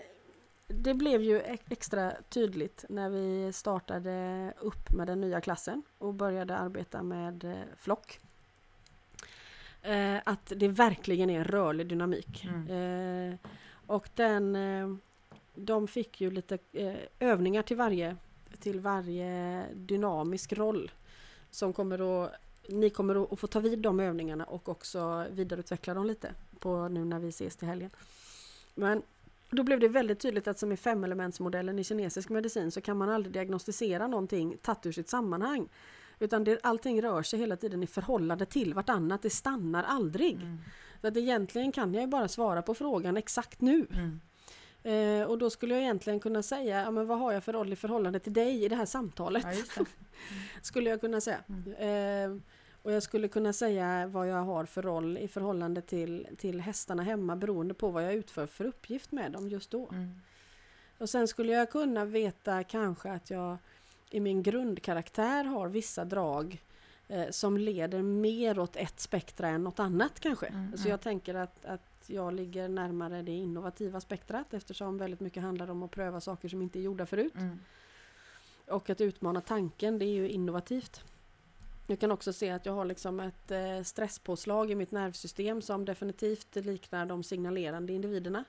det blev ju e- extra tydligt när vi startade upp med den nya klassen och började arbeta med eh, flock. Eh, att det verkligen är en rörlig dynamik. Mm. Eh, och den, eh, de fick ju lite eh, övningar till varje, till varje dynamisk roll. Som kommer att, ni kommer att- att få ta vid de övningarna och också vidareutveckla dem lite på nu när vi ses till helgen. Men då blev det väldigt tydligt att som i femelementsmodellen i kinesisk medicin så kan man aldrig diagnostisera någonting tatt ur sitt sammanhang. Utan det, allting rör sig hela tiden i förhållande till vartannat, det stannar aldrig. Mm. Så att egentligen kan jag ju bara svara på frågan exakt nu. Mm. Eh, och då skulle jag egentligen kunna säga, ja, men vad har jag för roll i förhållande till dig i det här samtalet? Ja, det. Skulle jag kunna säga. Mm. Eh, och jag skulle kunna säga vad jag har för roll i förhållande till, till hästarna hemma beroende på vad jag utför för uppgift med dem just då. Mm. Och sen skulle jag kunna veta kanske att jag i min grundkaraktär har vissa drag eh, som leder mer åt ett spektra än något annat kanske. Mm, Så jag tänker att, att jag ligger närmare det innovativa spektrat eftersom väldigt mycket handlar om att pröva saker som inte är gjorda förut. Mm. Och att utmana tanken, det är ju innovativt. Jag kan också se att jag har liksom ett eh, stresspåslag i mitt nervsystem som definitivt liknar de signalerande individerna.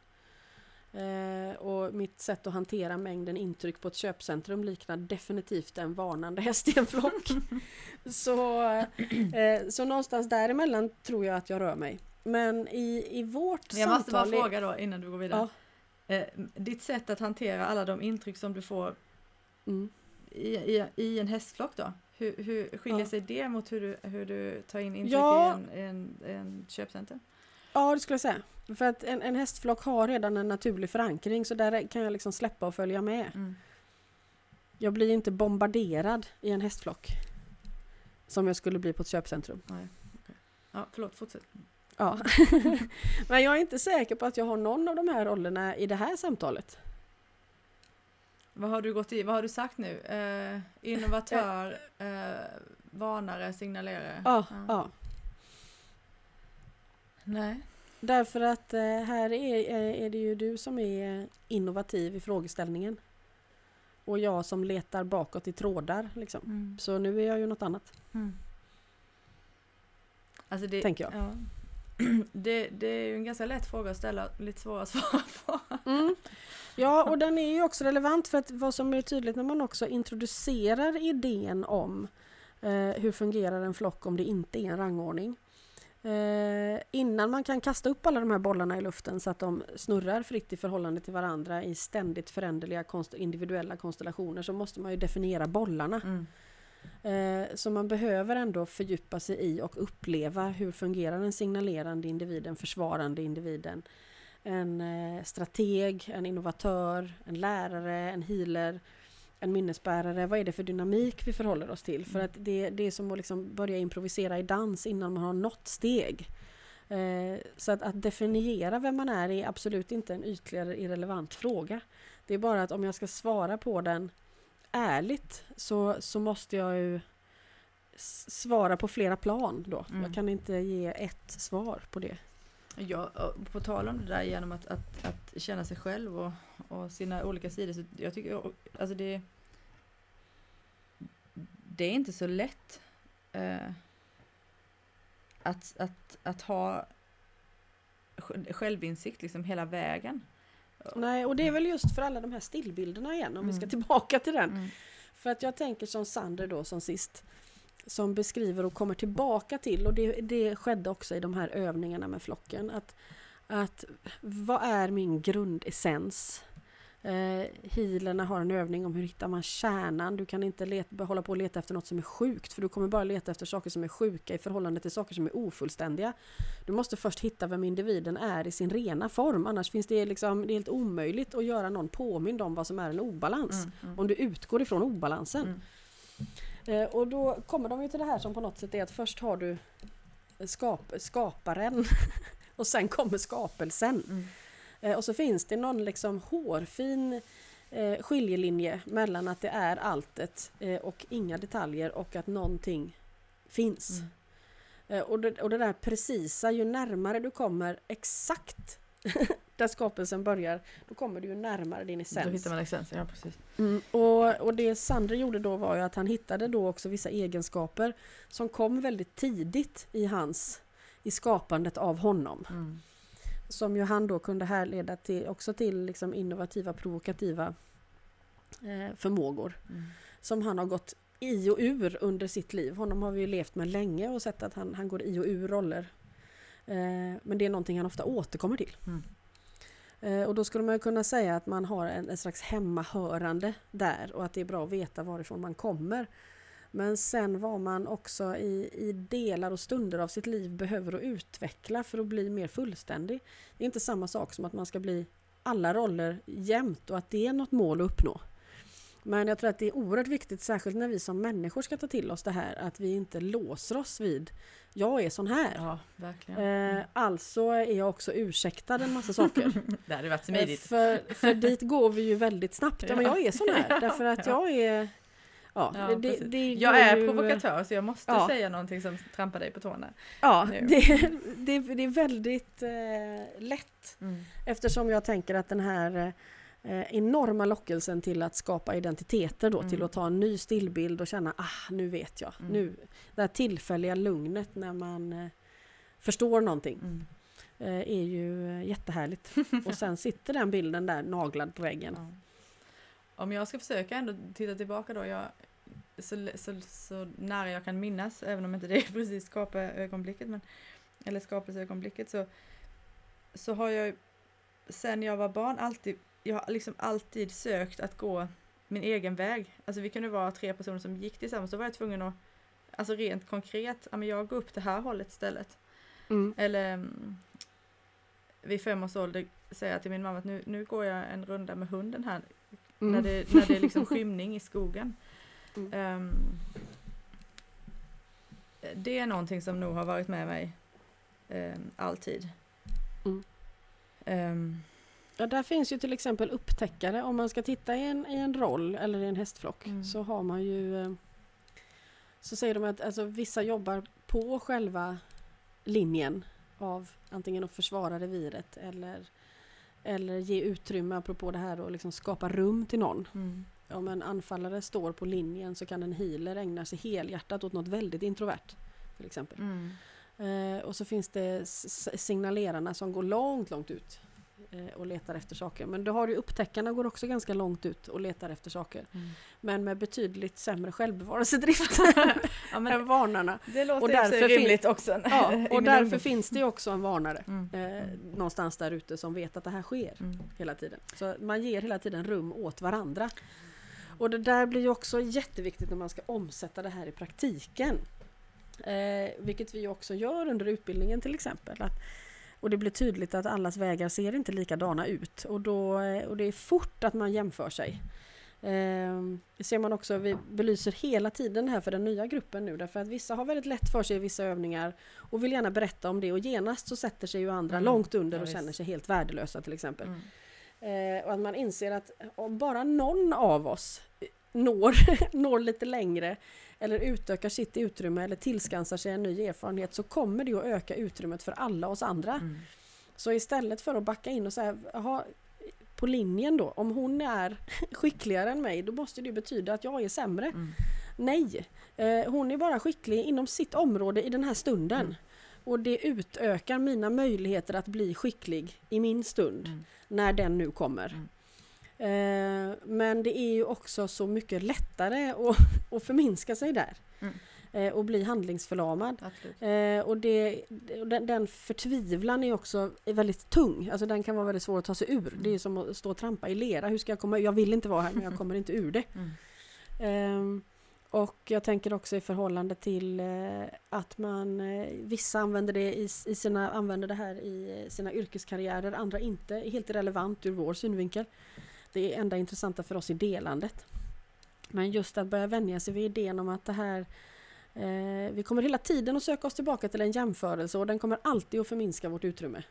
Eh, och mitt sätt att hantera mängden intryck på ett köpcentrum liknar definitivt en varnande häst i en flock. så, eh, så någonstans däremellan tror jag att jag rör mig. Men i, i vårt Jag måste bara samtal... i- fråga då innan du går vidare. Eh, ditt sätt att hantera alla de intryck som du får Mm. i, i, i en hästflock då? Hur, hur skiljer Ja. sig det mot hur du, hur du tar in intryck Ja. i en, en, en köpcenter? Ja, det skulle jag säga. För att en, en hästflock har redan en naturlig förankring så där kan jag liksom släppa och följa med. Mm. Jag blir inte bombarderad i en hästflock. Som jag skulle bli på ett köpcentrum. Nej, okej. Ja, förlåt, fortsätt. Ja. Men jag är inte säker på att jag har någon av de här rollerna i det här samtalet. Vad har du gått i? Vad har du sagt nu? Eh, innovatör, eh, varnare, signalerare? Ja, ja. Nej. Därför att eh, här är, är är det ju du som är innovativ i frågeställningen. Och jag som letar bakåt i trådar. Liksom. Mm. Så nu är jag ju något annat, Mm. Alltså det, tänker jag. Ja. Det, det är ju en ganska lätt fråga att ställa, lite svår att svara på. Mm. Ja, och den är ju också relevant för att vad som är tydligt när man också introducerar idén om eh, hur fungerar en flock om det inte är en rangordning. Eh, innan man kan kasta upp alla de här bollarna i luften så att de snurrar fritt i förhållande till varandra i ständigt föränderliga konst- individuella konstellationer så måste man ju definiera bollarna. Mm. Eh, Så man behöver ändå fördjupa sig i och uppleva hur fungerar en signalerande individ, en försvarande individen, en eh, strateg, en innovatör, en lärare, en healer, en minnesbärare. Vad är det för dynamik vi förhåller oss till? För Mm. att det, det är som att liksom börja improvisera i dans innan man har nått steg. Eh, Så att, att definiera vem man är är absolut inte en ytlig eller irrelevant fråga. Det är bara att om jag ska svara på den ärligt så, så måste jag ju svara på flera plan då. Mm. Jag kan inte ge ett svar på det. Ja, på tal om det där genom att, att, att känna sig själv och, och sina olika sidor. Så jag tycker alltså det, det är inte så lätt eh, att, att, att ha sj- självinsikt liksom hela vägen. Nej, och det är väl just för alla de här stillbilderna igen om vi ska Mm. tillbaka till den. Mm. För att jag tänker som Sander då som sist som beskriver och kommer tillbaka till och det, det skedde också i de här övningarna med flocken att, att vad är min grundessens? Eh, healerna har en övning om hur hittar man kärnan. Du kan inte leta, hålla på och leta efter något som är sjukt för du kommer bara leta efter saker som är sjuka i förhållande till saker som är ofullständiga. Du måste först hitta vem individen är i sin rena form annars finns det liksom, det är helt omöjligt att göra någon påmind om vad som är en obalans. Mm, mm. Om du utgår ifrån obalansen. Mm. Eh, och då kommer de ju till det här som på något sätt är att först har du skap, skaparen och sen kommer skapelsen. Eh, och så finns det någon liksom hårfin eh, skiljelinje mellan att det är alltet eh, och inga detaljer och att någonting finns. Mm. Eh, och, det, och det där precisa, ju närmare du kommer exakt där skapelsen börjar, då kommer du ju närmare din essens. Då hittar man essensen, ja precis. Mm, och, och det Sander gjorde då var ju att han hittade då också vissa egenskaper som kom väldigt tidigt i hans i skapandet av honom. Mm. Som ju han då kunde härleda till, också till liksom innovativa, provokativa eh, förmågor. Mm. Som han har gått i och ur under sitt liv. Honom har vi ju levt med länge och sett att han, han går i och ur roller. Eh, men det är någonting han ofta återkommer till. Mm. Eh, och då skulle man kunna säga att man har en, en slags hemmahörande där och att det är bra att veta varifrån man kommer. Men sen vad man också i, i delar och stunder av sitt liv behöver att utveckla för att bli mer fullständig. Det är inte samma sak som att man ska bli alla roller jämt och att det är något mål att uppnå. Men jag tror att det är oerhört viktigt, särskilt när vi som människor ska ta till oss det här, att vi inte låser oss vid jag är sån här. Ja, verkligen. Eh, alltså är jag också ursäktad en massa saker. det hade varit Eh, smidigt. för, för dit går vi ju väldigt snabbt. Ja, men jag är sån här, därför att jag är... Ja, Ja, det, det, Jag är ju- provokatör så jag måste Ja. säga någonting som trampar dig på tårna. Ja, det, det, det är väldigt eh, lätt eftersom jag tänker att den här eh, enorma lockelsen till att skapa identiteter då, Mm. till att ta en ny stillbild och känna ah, nu vet jag. Mm. Nu, det här tillfälliga lugnet när man eh, förstår någonting Mm. eh, är ju eh, jättehärligt. Och sen sitter den bilden där naglad på väggen. Ja. Om jag ska försöka ändå titta tillbaka då, jag, så, så, så nära jag kan minnas, även om inte det är precis skapelögonblicket, men, eller skapelseögonblicket, så, så har jag sen jag var barn alltid, jag har liksom alltid sökt att gå min egen väg. Alltså vi kunde vara tre personer som gick tillsammans, så var jag tvungen att, alltså rent konkret, ja men jag går upp det här hållet istället. Mm. Eller mm, vid fem års ålder säger jag till min mamma att nu, nu går jag en runda med hunden här Mm. när, det, när det är liksom skymning i skogen. Mm. Ehm, det är någonting som nog har varit med mig ehm, alltid. Mm. Ehm, Ja, där finns ju till exempel upptäckare. Om man ska titta i en, i en roll eller i en hästflock Mm. så har man ju så säger de att alltså, vissa jobbar på själva linjen av antingen att försvara reviret eller, eller ge utrymme apropå det här och liksom skapa rum till någon. mm, Om en anfallare står på linjen så kan en healer ägna sig helhjärtat åt något väldigt introvert. Till exempel. mm, Eh, och så finns det signalerarna som går långt, långt ut och letar efter saker. Men du har ju upptäckarna går också ganska långt ut och letar efter saker. mm. Men med betydligt sämre självbevarelsedrift Ja, men än varnarna. det låter och därför rimligt också. Ja, och därför finns det ju också en varnare Mm, eh, någonstans där ute som vet att det här sker mm, hela tiden. Så man ger hela tiden rum åt varandra. Och det där blir ju också jätteviktigt när man ska omsätta det här i praktiken. Eh, vilket vi också gör under utbildningen till exempel. Att, och det blir tydligt att allas vägar ser inte likadana ut och, då, eh, och det är fort att man jämför sig. Eh, det ser man också, vi belyser hela tiden här för den nya gruppen nu därför att vissa har väldigt lätt för sig i vissa övningar och vill gärna berätta om det och genast så sätter sig ju andra Mm. långt under Ja, och känner sig helt värdelösa till exempel. mm. Eh, och att man inser att om bara någon av oss når, når lite längre eller utökar sitt utrymme eller tillskansar sig en ny erfarenhet så kommer det att öka utrymmet för alla oss andra. Mm. Så istället för att backa in och säga jaha, på linjen då, om hon är skickligare än mig då måste det betyda att jag är sämre. Mm. Nej, eh, hon är bara skicklig inom sitt område i den här stunden. Mm. Och det utökar mina möjligheter att bli skicklig i min stund Mm. när den nu kommer. Mm. Eh, men det är ju också så mycket lättare att, att förminska sig där. Mm. Eh, och bli handlingsförlamad. Eh, och det, den, den förtvivlan är också är väldigt tung. Alltså den kan vara väldigt svår att ta sig ur. Det är som att stå och trampa i lera. Hur ska jag komma? Jag vill inte vara här men jag kommer inte ur det. Mm. Ehm, och jag tänker också i förhållande till eh, att man vissa använder det i, sina, använder det här i sina yrkeskarriärer, andra inte. Helt irrelevant ur vår synvinkel. Det enda intressanta för oss är delandet. Men just att börja vänja sig vid idén om att det här eh, vi kommer hela tiden att söka oss tillbaka till en jämförelse och den kommer alltid att förminska vårt utrymme.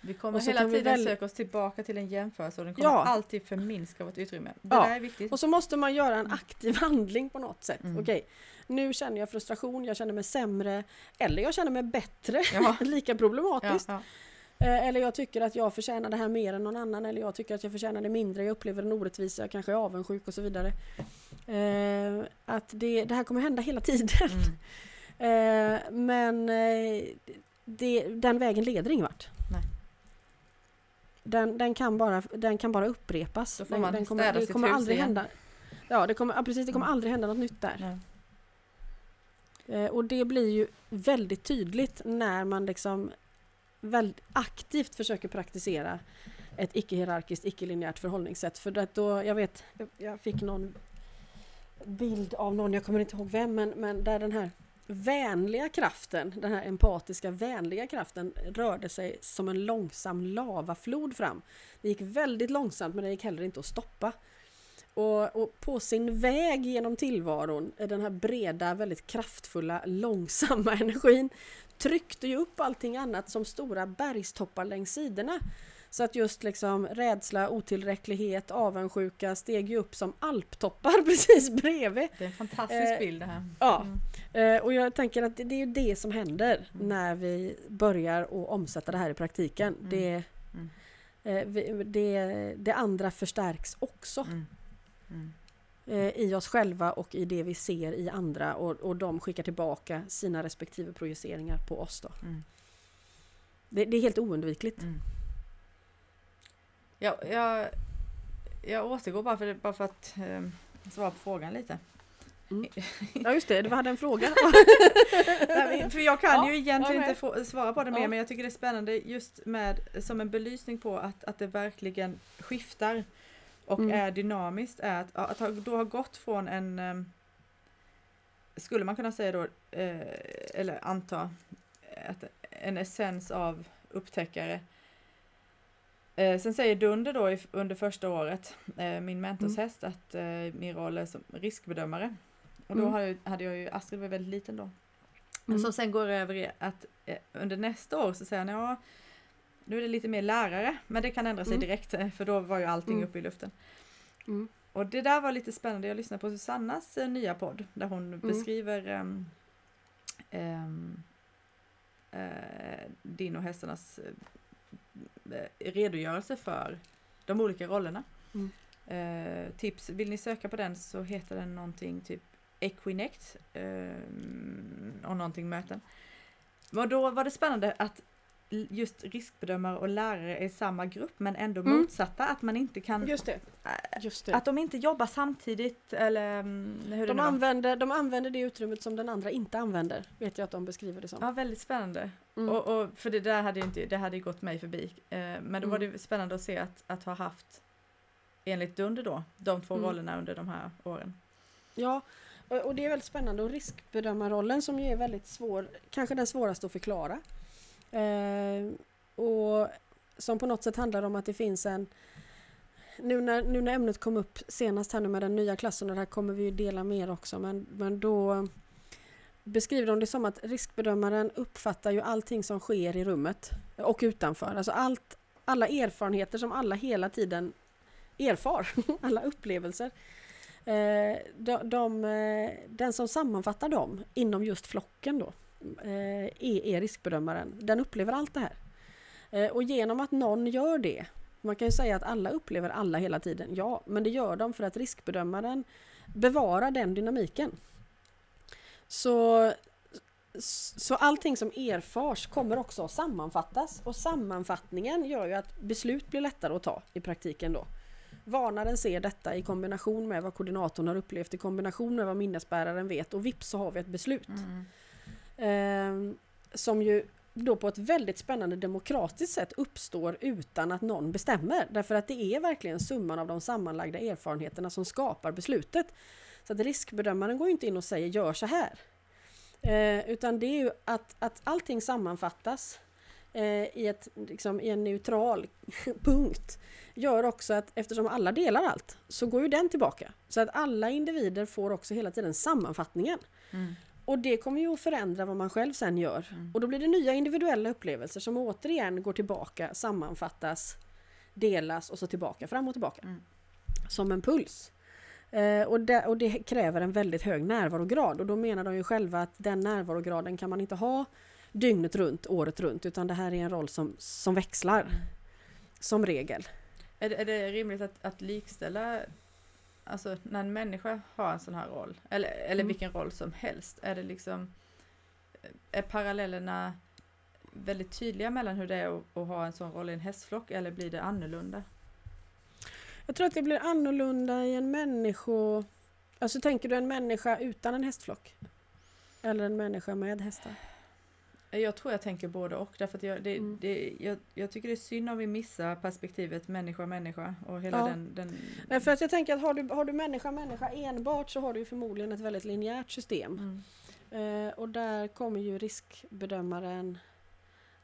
Vi kommer hela tiden väl- söka oss tillbaka till en jämförelse och den kommer Ja. alltid förminska vårt utrymme. Det Ja. är viktigt. Och så måste man göra en aktiv handling på något sätt. Mm. Okej, nu känner jag frustration, jag känner mig sämre eller jag känner mig bättre. Ja. Lika problematiskt. ja. Eh, Eller jag tycker att jag förtjänar det här mer än någon annan eller jag tycker att jag förtjänar det mindre, jag upplever en orättvisa, jag kanske är avundsjuk och så vidare. Eh, att det, det här kommer hända hela tiden. Mm. Eh, men det, den vägen leder ingen vart. Nej. Den, den, kan bara, den kan bara upprepas. Då får man den kommer, det kommer aldrig igen. hända. Ja, det kommer, precis, det kommer Mm. aldrig hända något nytt där. Nej. Och det blir ju väldigt tydligt när man liksom väldigt aktivt försöker praktisera ett icke-hierarkiskt, icke-linjärt förhållningssätt. För att då, jag vet, jag- fick någon bild av någon, jag kommer inte ihåg vem, men, men där den här vänliga kraften, den här empatiska vänliga kraften rörde sig som en långsam lavaflod fram. Det gick väldigt långsamt men det gick heller inte att stoppa. Och, och, på sin väg genom tillvaron, den här breda, väldigt kraftfulla, långsamma energin tryckte ju upp allting annat som stora bergstoppar längs sidorna. Så att just liksom rädsla, otillräcklighet, avundsjuka steg ju upp som alptoppar precis bredvid. Det är en fantastisk eh, bild det här. Ja, mm. eh, och jag tänker att det, det är ju det som händer mm. när vi börjar att omsätta det här i praktiken. Mm. Det, mm. eh, det, det, andra förstärks också. Mm. Mm. Eh, I oss själva och i det vi ser i andra och, och de skickar tillbaka sina respektive projiceringar på oss. Då. Det, det, är helt oundvikligt. Ja, jag, jag återgår bara för, bara för att eh, svara på frågan lite. Mm. Ja just det, du hade en fråga. Nej, för jag kan ja, ju egentligen inte få, svara på det mer ja. men jag tycker det är spännande just med som en belysning på att, att det verkligen skiftar och mm. är dynamiskt. Är att, att ha, då ha gått från en um, skulle man kunna säga då, eh, eller anta, att en essens av upptäckare Eh, sen säger Dunder då i, under första året, eh, min mentorshäst, mm. att min roll är som riskbedömare. Och då mm. hade, jag, hade jag ju, Astrid var väldigt liten då. Mm. Som sen går över i att under nästa år så säger han, ja, nu är det lite mer lärare, men det kan ändra sig mm. direkt, eh, för då var ju allting mm. uppe i luften. Mm. Och det där var lite spännande, jag lyssnade på Susannas eh, nya podd, där hon beskriver um, um, din och hästarnas Eh, redogörelse för de olika rollerna. Mm. Eh, tips, vill ni söka på den så heter den någonting typ Equinect eh, och någonting möten. Och då var det spännande att just riskbedömare och lärare är i samma grupp men ändå mm. motsatta, att man inte kan... Just det. Äh, just det. Att de inte jobbar samtidigt eller mm, hur de, använder, de använder det utrymmet som den andra inte använder, vet jag att de beskriver det som. Ja, väldigt spännande. Mm. Och, och, för det där hade inte, det hade gått mig förbi. Eh, men då mm. var det spännande att se att, att ha haft, enligt Dunder då, de två mm. rollerna under de här åren. Ja, och det är väldigt spännande och riskbedömarrollen som ju är väldigt svår, kanske den svåraste att förklara. Eh, och som på något sätt handlar om att det finns en nu när, nu när ämnet kom upp senast här nu med den nya klassen och det här kommer vi ju dela mer också men, men då beskriver de det som att riskbedömaren uppfattar ju allting som sker i rummet och utanför. Alltså allt, alla erfarenheter som alla hela tiden erfar, alla upplevelser. Eh, de, de, eh, den som sammanfattar dem inom just flocken då Eh, är, riskbedömaren. Den upplever allt det här. Eh, och genom att någon gör det, man kan ju säga att alla upplever alla hela tiden, ja, men det gör de för att riskbedömaren bevarar den dynamiken. Så, så allting som erfars kommer också att sammanfattas och sammanfattningen gör ju att beslut blir lättare att ta i praktiken då. Varnaren ser detta i kombination med vad koordinatorn har upplevt, i kombination med vad minnesbäraren vet och vips så har vi ett beslut. Mm. Eh, som ju då på ett väldigt spännande demokratiskt sätt uppstår utan att någon bestämmer. Därför att det är verkligen summan av de sammanlagda erfarenheterna som skapar beslutet. Så att riskbedömaren går inte in och säger gör så här. Eh, utan det är ju att, att allting sammanfattas eh, i, ett, liksom, i en neutral punkt. Gör också att eftersom alla delar allt så går ju den tillbaka. Så att alla individer får också hela tiden sammanfattningen. Mm. Och det kommer ju att förändra vad man själv sen gör. Mm. Och då blir det nya individuella upplevelser som återigen går tillbaka, sammanfattas, delas och så tillbaka, fram och tillbaka. Mm. Som en puls. Eh, och, det, och, det, kräver en väldigt hög närvarograd och då menar de ju själva att den närvarograden kan man inte ha dygnet runt, året runt, utan det här är en roll som, som växlar. Mm. Som regel. Är det, är det rimligt att, att likställa alltså när en människa har en sån här roll, eller, eller mm. vilken roll som helst, är det liksom, är parallellerna väldigt tydliga mellan hur det är att, att ha en sån roll i en hästflock eller blir det annorlunda? Jag tror att det blir annorlunda i en människa... Alltså tänker du en människa utan en hästflock? Eller en människa med hästar? Jag tror jag tänker både och. Därför att jag, det, Mm. det, jag, jag tycker det är synd om vi missar perspektivet människa-människa och hela Ja. den, den... Nej, för att jag tänker att har du, har du människa människa enbart så har du förmodligen ett väldigt linjärt system. Mm. Eh, och där kommer ju riskbedömaren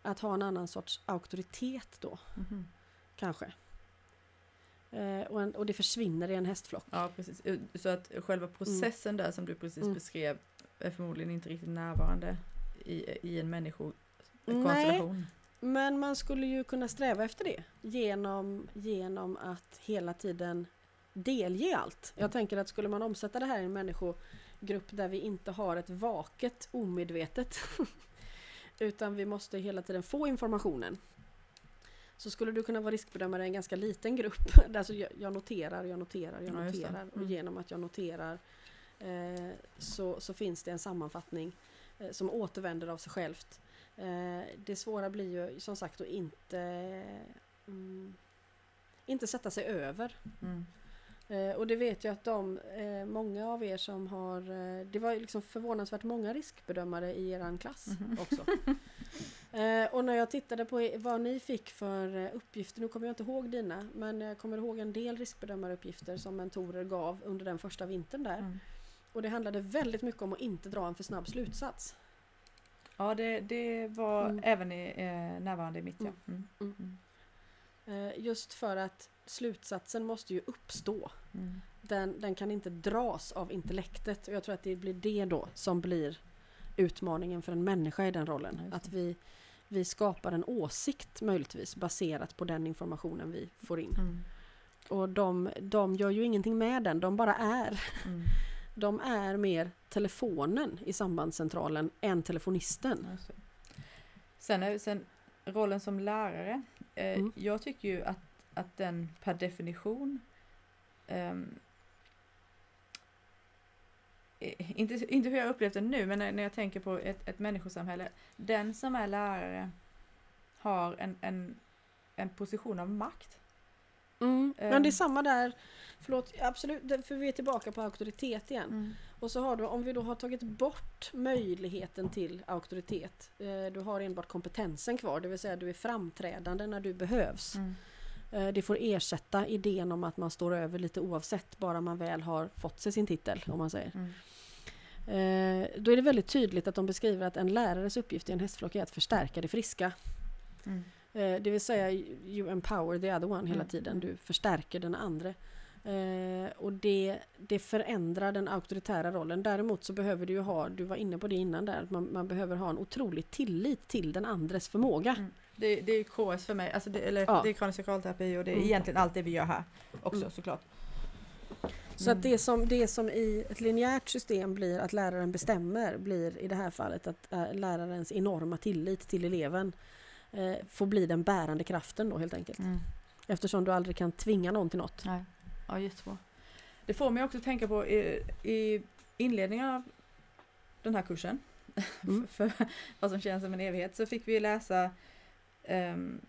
att ha en annan sorts auktoritet då, Mhm. kanske. Eh, och, en, och det försvinner i en hästflock. Ja, precis. Så att själva processen där som du precis Mm. beskrev är förmodligen inte riktigt närvarande i, i en Nej. människokonstellation. Men man skulle ju kunna sträva efter det genom, genom att hela tiden delge allt. Jag tänker att skulle man omsätta det här i en människogrupp där vi inte har ett vaket omedvetet utan vi måste hela tiden få informationen så skulle du kunna vara riskbedömare i en ganska liten grupp. Alltså jag, jag noterar, jag noterar, jag Ja, noterar och Mm. genom att jag noterar eh, så, så finns det en sammanfattning som återvänder av sig självt. Eh, det svåra blir ju som sagt att inte mm, inte sätta sig över. Mm. Eh, och det vet jag att de, eh, många av er som har, eh, det var liksom förvånansvärt många riskbedömare i eran klass Mhm. också. Eh, och när jag tittade på vad ni fick för eh, uppgifter, nu kommer jag inte ihåg dina, men jag kommer ihåg en del riskbedömaruppgifter som mentorer gav under den första vintern där. Mm. Och det handlade väldigt mycket om att inte dra en för snabb slutsats. Ja, det, det var Mm. även i, eh, närvarande i mitt. Ja. Mm. Mm. Mm. Mm. Eh, just för att slutsatsen måste ju uppstå. Mm. Den, den kan inte dras av intellektet och jag tror att det blir det då som blir utmaningen för en människa i den rollen. Att vi, vi skapar en åsikt möjligtvis baserat på den informationen vi får in. Och de, de gör ju ingenting med den, de bara är. De är mer telefonen i sambandscentralen än telefonisten. Det. Sen, är, sen rollen som lärare. Eh, Mm. Jag tycker ju att, att den per definition ehm, eh, inte, inte hur jag upplevt den nu, men när, när jag tänker på ett, ett människosamhälle. Den som är lärare har en, en, en position av makt. Mm. Ehm. Men det är samma där, förlåt, absolut, för vi är tillbaka på auktoritet igen. Och så har du, om vi då har tagit bort möjligheten till auktoritet, eh, du har enbart kompetensen kvar, det vill säga du är framträdande när du behövs. Mm. Eh, det får ersätta idén om att man står över lite oavsett, bara man väl har fått sig sin titel, om man säger. Mm. Eh, då är det väldigt tydligt att de beskriver att en lärares uppgift i en hästflock är att förstärka det friska. Mm. Eh, det vill säga you empower the other one hela Mm, tiden. mm. Du förstärker den andra. Eh, och det, det förändrar den auktoritära rollen. Däremot så behöver du ju ha, du var inne på det innan där, att man, man behöver ha en otrolig tillit till den andres förmåga. Mm. Det, det är KS för mig, alltså det, eller Ja. det är kranisk sakralterapi och det är Mm. egentligen allt det vi gör här också Mm. såklart. Så Mm. att det som, det som i ett linjärt system blir att läraren bestämmer blir i det här fallet att äh, lärarens enorma tillit till eleven eh, får bli den bärande kraften då helt enkelt. Mm. Eftersom du aldrig kan tvinga någon till något. Nej. Ja, jättebra. Det får mig också att tänka på i, i inledningen av den här kursen, Mm. för vad som känns som en evighet, så fick vi läsa ehm,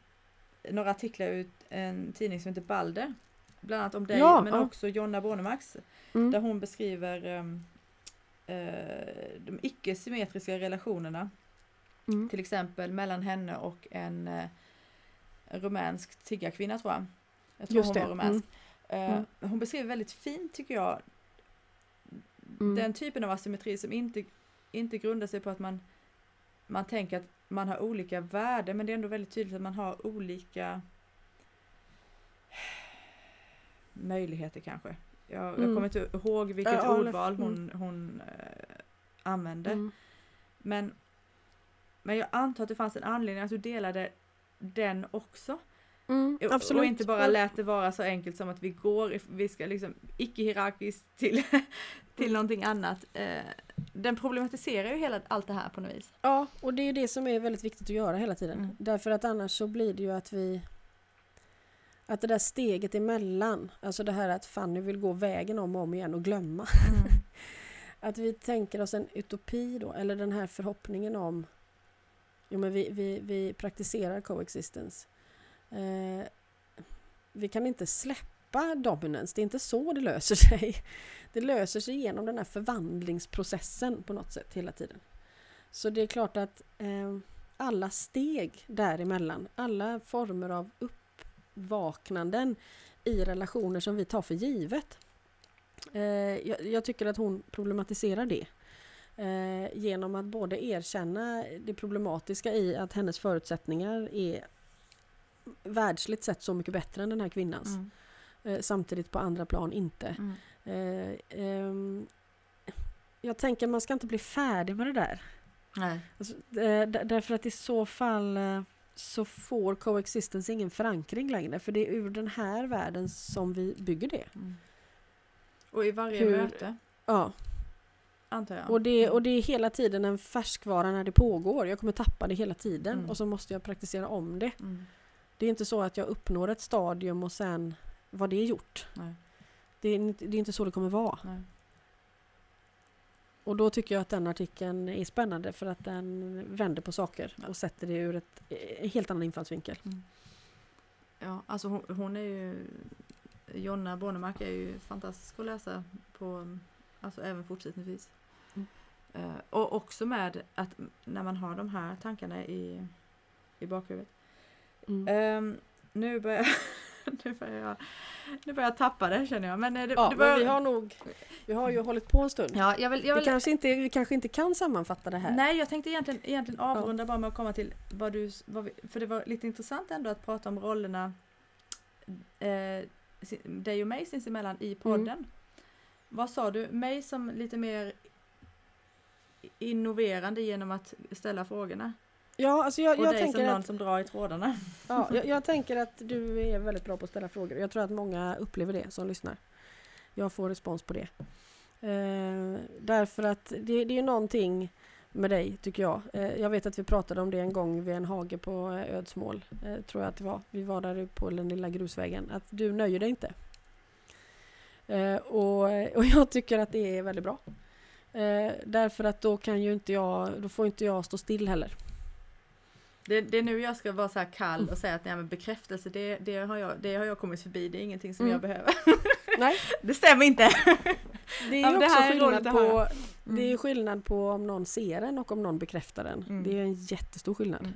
några artiklar ut en tidning som heter Balder. Bland annat om dig, Ja, men ja. också Jonna Bornemax, Mm. där hon beskriver ehm, eh, de icke-symmetriska relationerna Mm. till exempel mellan henne och en eh, rumänsk tiggarkvinna tror jag. Jag tror Just hon det, var rumänsk. Mm. Hon beskriver väldigt fint tycker jag Mm. den typen av asymmetri som inte, inte grundar sig på att man, man tänker att man har olika värden men det är ändå väldigt tydligt att man har olika möjligheter kanske. Jag, jag Mm. kommer inte ihåg vilket Ja, ordval mm. hon, hon eh, använde. Mm. Men, men jag antar att det fanns en anledning att du delade den också. Mm, Och- absolut. Och inte bara lät det vara så enkelt som att vi går, vi ska liksom icke-hierarkiskt till, till Mm. någonting annat. Eh, den problematiserar ju hela allt det här på något vis. Ja, och det är det som är väldigt viktigt att göra hela tiden. Mm. Därför att annars så blir det ju att vi... Att det där steget emellan, alltså det här att Fanny vill gå vägen om och om igen och glömma. Att vi tänker oss en utopi då, eller den här förhoppningen om... Jo men vi, vi, vi praktiserar coexistence. Eh, vi kan inte släppa dominance, det är inte så det löser sig. Det löser sig genom den här förvandlingsprocessen på något sätt hela tiden. Så det är klart att eh, alla steg däremellan, alla former av uppvaknanden i relationer som vi tar för givet. Eh, jag, jag, tycker att hon problematiserar det. Eh, genom att både erkänna det problematiska i att hennes förutsättningar är världsligt sett så mycket bättre än den här kvinnans. Mm. Eh, samtidigt på andra plan inte. Mm. Eh, ehm, jag tänker man ska inte bli färdig med det där. Nej. Alltså, eh, därför att i så fall eh, så får coexistence ingen förankring längre. För det är ur den här världen som vi bygger det. Mm. Och i varje Hur, möte? Ja. Antar jag. Och det, och det är hela tiden en färskvara när det pågår. Jag kommer tappa det hela tiden mm. och så måste jag praktisera om det. Mm. Det är inte så att jag uppnår ett stadium och sen var det gjort. Det, är, det är inte så det kommer vara. Nej. Och då tycker jag att den artikeln är spännande för att den vänder på saker och sätter det ur ett, en helt annan infallsvinkel. Mm. Ja, alltså hon, hon, är ju Jonna Bornemark är ju fantastisk att läsa på, alltså även fortsättningsvis. Mm. Uh, och också med att när man har de här tankarna i, i bakhuvudet. Mm. Um, nu börjar nu börjar jag, nu börjar jag tappa det känner jag. Men, eh, det, ja, det börjar... men vi har nog, vi har ju hållit på en stund. Ja, jag vill, jag vill... Vi, kanske inte, vi kanske inte kan sammanfatta det här. Nej, jag tänkte egentligen, egentligen avrunda ja. bara med att komma till vad du, vad vi, för det var lite intressant ändå att prata om rollerna eh, dig och mig sinsemellan i podden. Mm. Vad sa du? Mig som lite mer innoverande genom att ställa frågorna? Ja, alltså jag, och jag dig tänker som någon att, som drar i trådarna. Ja, jag, jag, tänker att du är väldigt bra på att ställa frågor. Jag tror att många upplever det som lyssnar. Jag får respons på det. Eh, därför att det, det är någonting med dig, tycker jag. Eh, jag vet att vi pratade om det en gång vid en hage på eh, Ödsmål. Eh, tror jag att det var. Vi var där på den lilla grusvägen. Att du nöjer dig inte. Eh, och, och jag tycker att det är väldigt bra. Eh, därför att då kan ju inte jag, då får inte jag stå still heller. Det, det, är nu jag ska vara så här kall och säga att nej, men bekräftelse det, det, har jag, det har jag kommit förbi, det är ingenting som mm. jag behöver. Nej. Det stämmer inte. Det är ja, också är skillnad på, mm. det är skillnad på om någon ser en och om någon bekräftar den. Mm. Det är en jättestor skillnad. Mm.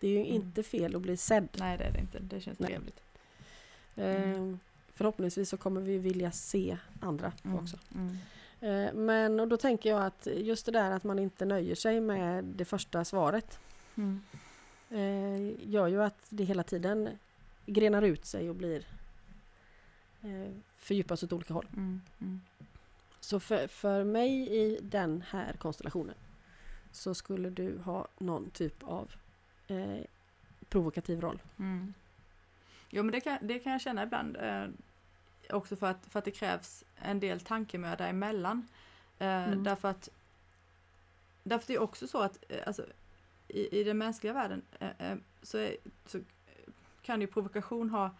Det är ju mm. inte fel att bli sedd. Nej det är det inte, det känns nej. trevligt. Eh, förhoppningsvis så kommer vi vilja se andra mm. också. Eh, men och då tänker jag att just det där att man inte nöjer sig med det första svaret. Mm. Eh, gör ju att det hela tiden grenar ut sig och blir eh, fördjupas åt olika håll. Mm. Mm. Så för, för mig i den här konstellationen så skulle du ha någon typ av eh, provokativ roll. Mm. Jo men det kan, det kan jag känna ibland. Också för att, för att det krävs en del tankemöda emellan. Eh, mm. Därför att Därför det är också så att eh, alltså, i, i den mänskliga världen eh, eh, så, är, så kan ju provokation ha,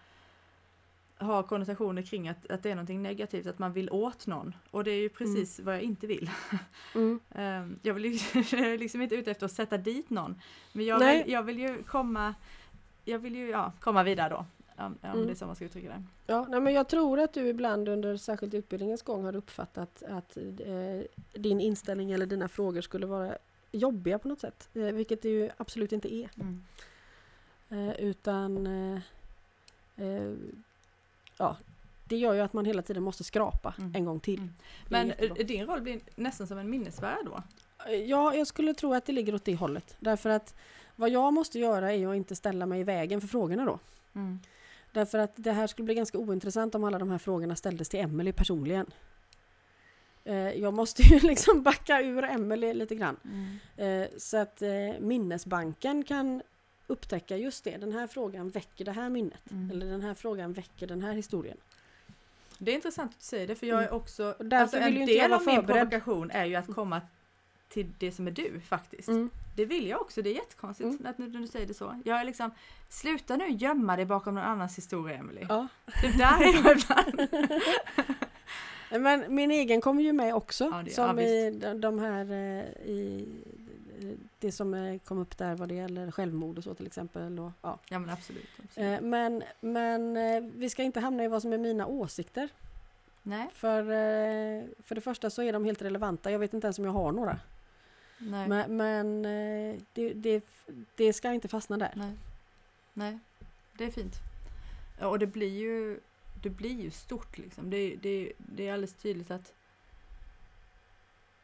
ha konnotationer kring att, att det är någonting negativt, att man vill åt någon. Och det är ju mm. precis mm. vad jag inte vill. Mm. um, jag, vill jag är liksom inte ute efter att sätta dit någon. Men jag, vill, jag vill ju komma jag vill ju ja, komma vidare då. Om, om mm. det är så man ska uttrycka det. Ja, nej, men jag tror att du ibland under särskilt utbildningens gång har uppfattat att eh, din inställning eller dina frågor skulle vara jobbiga på något sätt. Eh, vilket det ju absolut inte är. Mm. Eh, utan eh, eh, ja, det gör ju att man hela tiden måste skrapa mm. en gång till. Mm. Men din roll blir nästan som en minnesvärd då? Eh, ja, jag skulle tro att det ligger åt det hållet. Därför att vad jag måste göra är att inte ställa mig i vägen för frågorna då. Mm. Därför att det här skulle bli ganska ointressant om alla de här frågorna ställdes till Emelie personligen. Eh, jag måste ju liksom backa ur Emelie lite grann. Mm. Eh, så att eh, minnesbanken kan upptäcka just det, den här frågan väcker det här minnet. Mm. Eller den här frågan väcker den här historien. Det är intressant att du säger det för jag är mm. också, därför alltså en vill del av min provokation är ju att komma till det som är du faktiskt. Mm. Det vill jag också, det är jättekonstigt mm. att när du säger det så. Jag är liksom, sluta nu gömma dig bakom någon annans historia Emelie. Ja. Det där är jag ibland. Men min egen kommer ju med också. Ja, det, som ja, i de, de här eh, i det som kom upp där vad det gäller självmord och så till exempel. Och, ja. ja men absolut. absolut. Eh, men, men eh, vi ska inte hamna i vad som är mina åsikter. Nej. För, för det första så är de helt relevanta. Jag vet inte ens om jag har några. Nej. Men, men eh, det, det, det ska inte fastna där. Nej. Nej, det är fint. Och det blir ju, det blir ju stort liksom. Det, det, det är alldeles tydligt att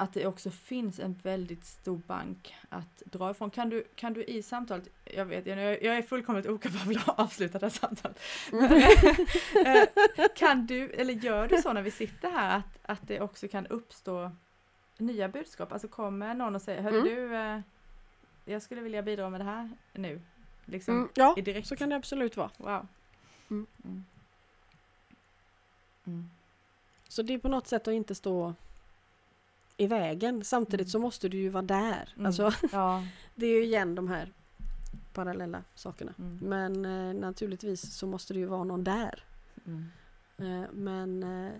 att det också finns en väldigt stor bank att dra ifrån. Kan du, kan du i samtalet, jag vet, jag, jag är fullkomligt okapabel att avsluta det här samtalet. Men, eh, kan du, eller gör du så när vi sitter här att, att det också kan uppstå nya budskap? Alltså kommer någon och säger, hörru Mm. du, eh, jag skulle vilja bidra med det här nu. Liksom, Mm, ja, direkt. så kan det absolut vara. Wow. Mm. Mm. Mm. Så det är på något sätt att inte stå i vägen. Samtidigt så måste du ju vara där. Mm. Alltså, Ja. det är ju igen de här parallella sakerna. Mm. Men eh, naturligtvis så måste det ju vara någon där. Mm. Eh, men eh,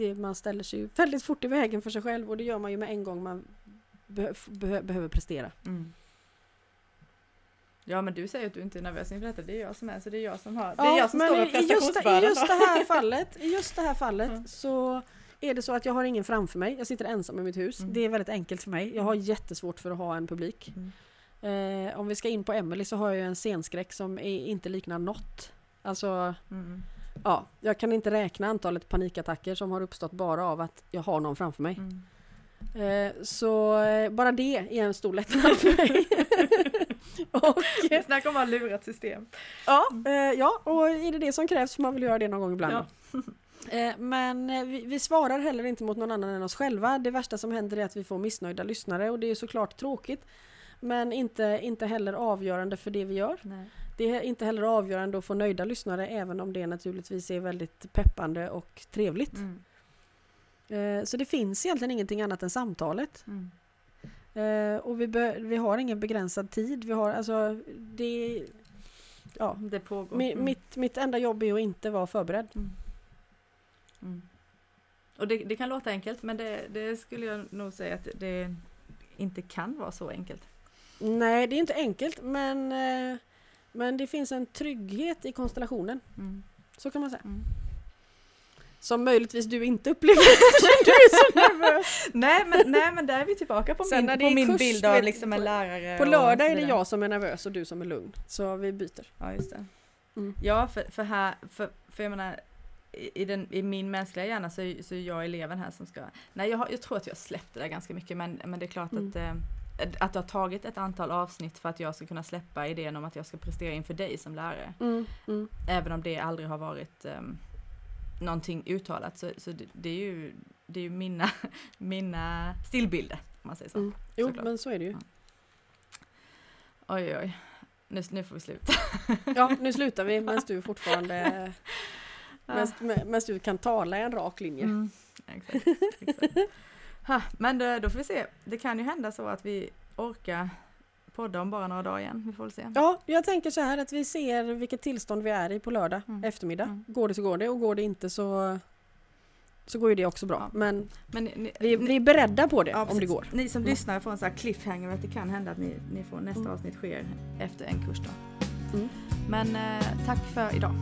det, man ställer sig ju väldigt fort i vägen för sig själv och det gör man ju med en gång man be, be, behöver prestera. Mm. Ja men du säger att du inte är nervös inför detta, det är jag som är så det är jag som har, det Ja, är jag som står i- det- I prestationsbördan. just det här fallet, i just det här fallet Mm. så är det så att jag har ingen framför mig. Jag sitter ensam i mitt hus. Mm. Det är väldigt enkelt för mig. Jag har jättesvårt för att ha en publik. Mm. Eh, om vi ska in på Emily så har jag ju en scenskräck som är, inte liknar något. Alltså, Mm. Ja, jag kan inte räkna antalet panikattacker som har uppstått bara av att jag har någon framför mig. Mm. Eh, så eh, bara det är en stor lättnad för mig. och, Snacka om att ha lurat system. ja, eh, ja, och är det det som krävs får man väl göra det någon gång ibland. Ja. Men vi, vi svarar heller inte mot någon annan än oss själva. Det värsta som händer är att vi får missnöjda lyssnare och det är såklart tråkigt. Men inte, inte heller avgörande för det vi gör. Nej. Det är inte heller avgörande att få nöjda lyssnare även om det naturligtvis är väldigt peppande och trevligt. Mm. Eh, Så det finns egentligen ingenting annat än samtalet. Mm. Eh, Och vi, vi har ingen begränsad tid. Vi har alltså det... Ja, Det pågår. Mm. mitt, mitt enda jobb är att inte vara förberedd. Mm. Mm. Och det, det kan låta enkelt men det, det skulle jag nog säga att det inte kan vara så enkelt. Nej, det är inte enkelt men, eh, men det finns en trygghet i konstellationen. Mm. Så kan man säga. Mm. Som möjligtvis du inte upplever du är så nervös. Nej, men, nej men där är vi tillbaka på Sen min, på min kurs, bild av liksom en lärare. På lördag är det jag som är nervös och du som är lugn. Så vi byter. Ja, just det. Mm. Ja, för, för här, för, för jag menar, i, den, i min mänskliga hjärna så är, så är jag eleven här som ska, nej jag, har, jag tror att jag släppte det ganska mycket men, men det är klart Mm. att, eh, att det har tagit ett antal avsnitt för att jag ska kunna släppa idén om att jag ska prestera inför dig som lärare. Mm, mm. Även om det aldrig har varit um, någonting uttalat så, så det, det är ju, det är ju mina, mina stillbilder om man säger så. Mm. Jo, Såklart. men så är det ju. Ja. Oj, oj. Nu, nu får vi sluta. Ja, nu slutar vi medan du fortfarande medan du kan tala i en rak linje. Mm, exakt, exakt. Ha, men det, då får vi se. Det kan ju hända så att vi orkar podda om bara några dagar igen. Vi får väl se. Ja, jag tänker så här att vi ser vilket tillstånd vi är i på lördag Mm. eftermiddag. Mm. Går det så går det och går det inte så så går ju det också bra. Ja. Men Men ni, ni, vi, vi är beredda på det ja, om det precis. går. Ni som Mm. lyssnar får en sån här cliffhanger att det kan hända att ni, ni får nästa Mm. avsnitt sker efter en kursdag. Mm. Men eh, tack för idag.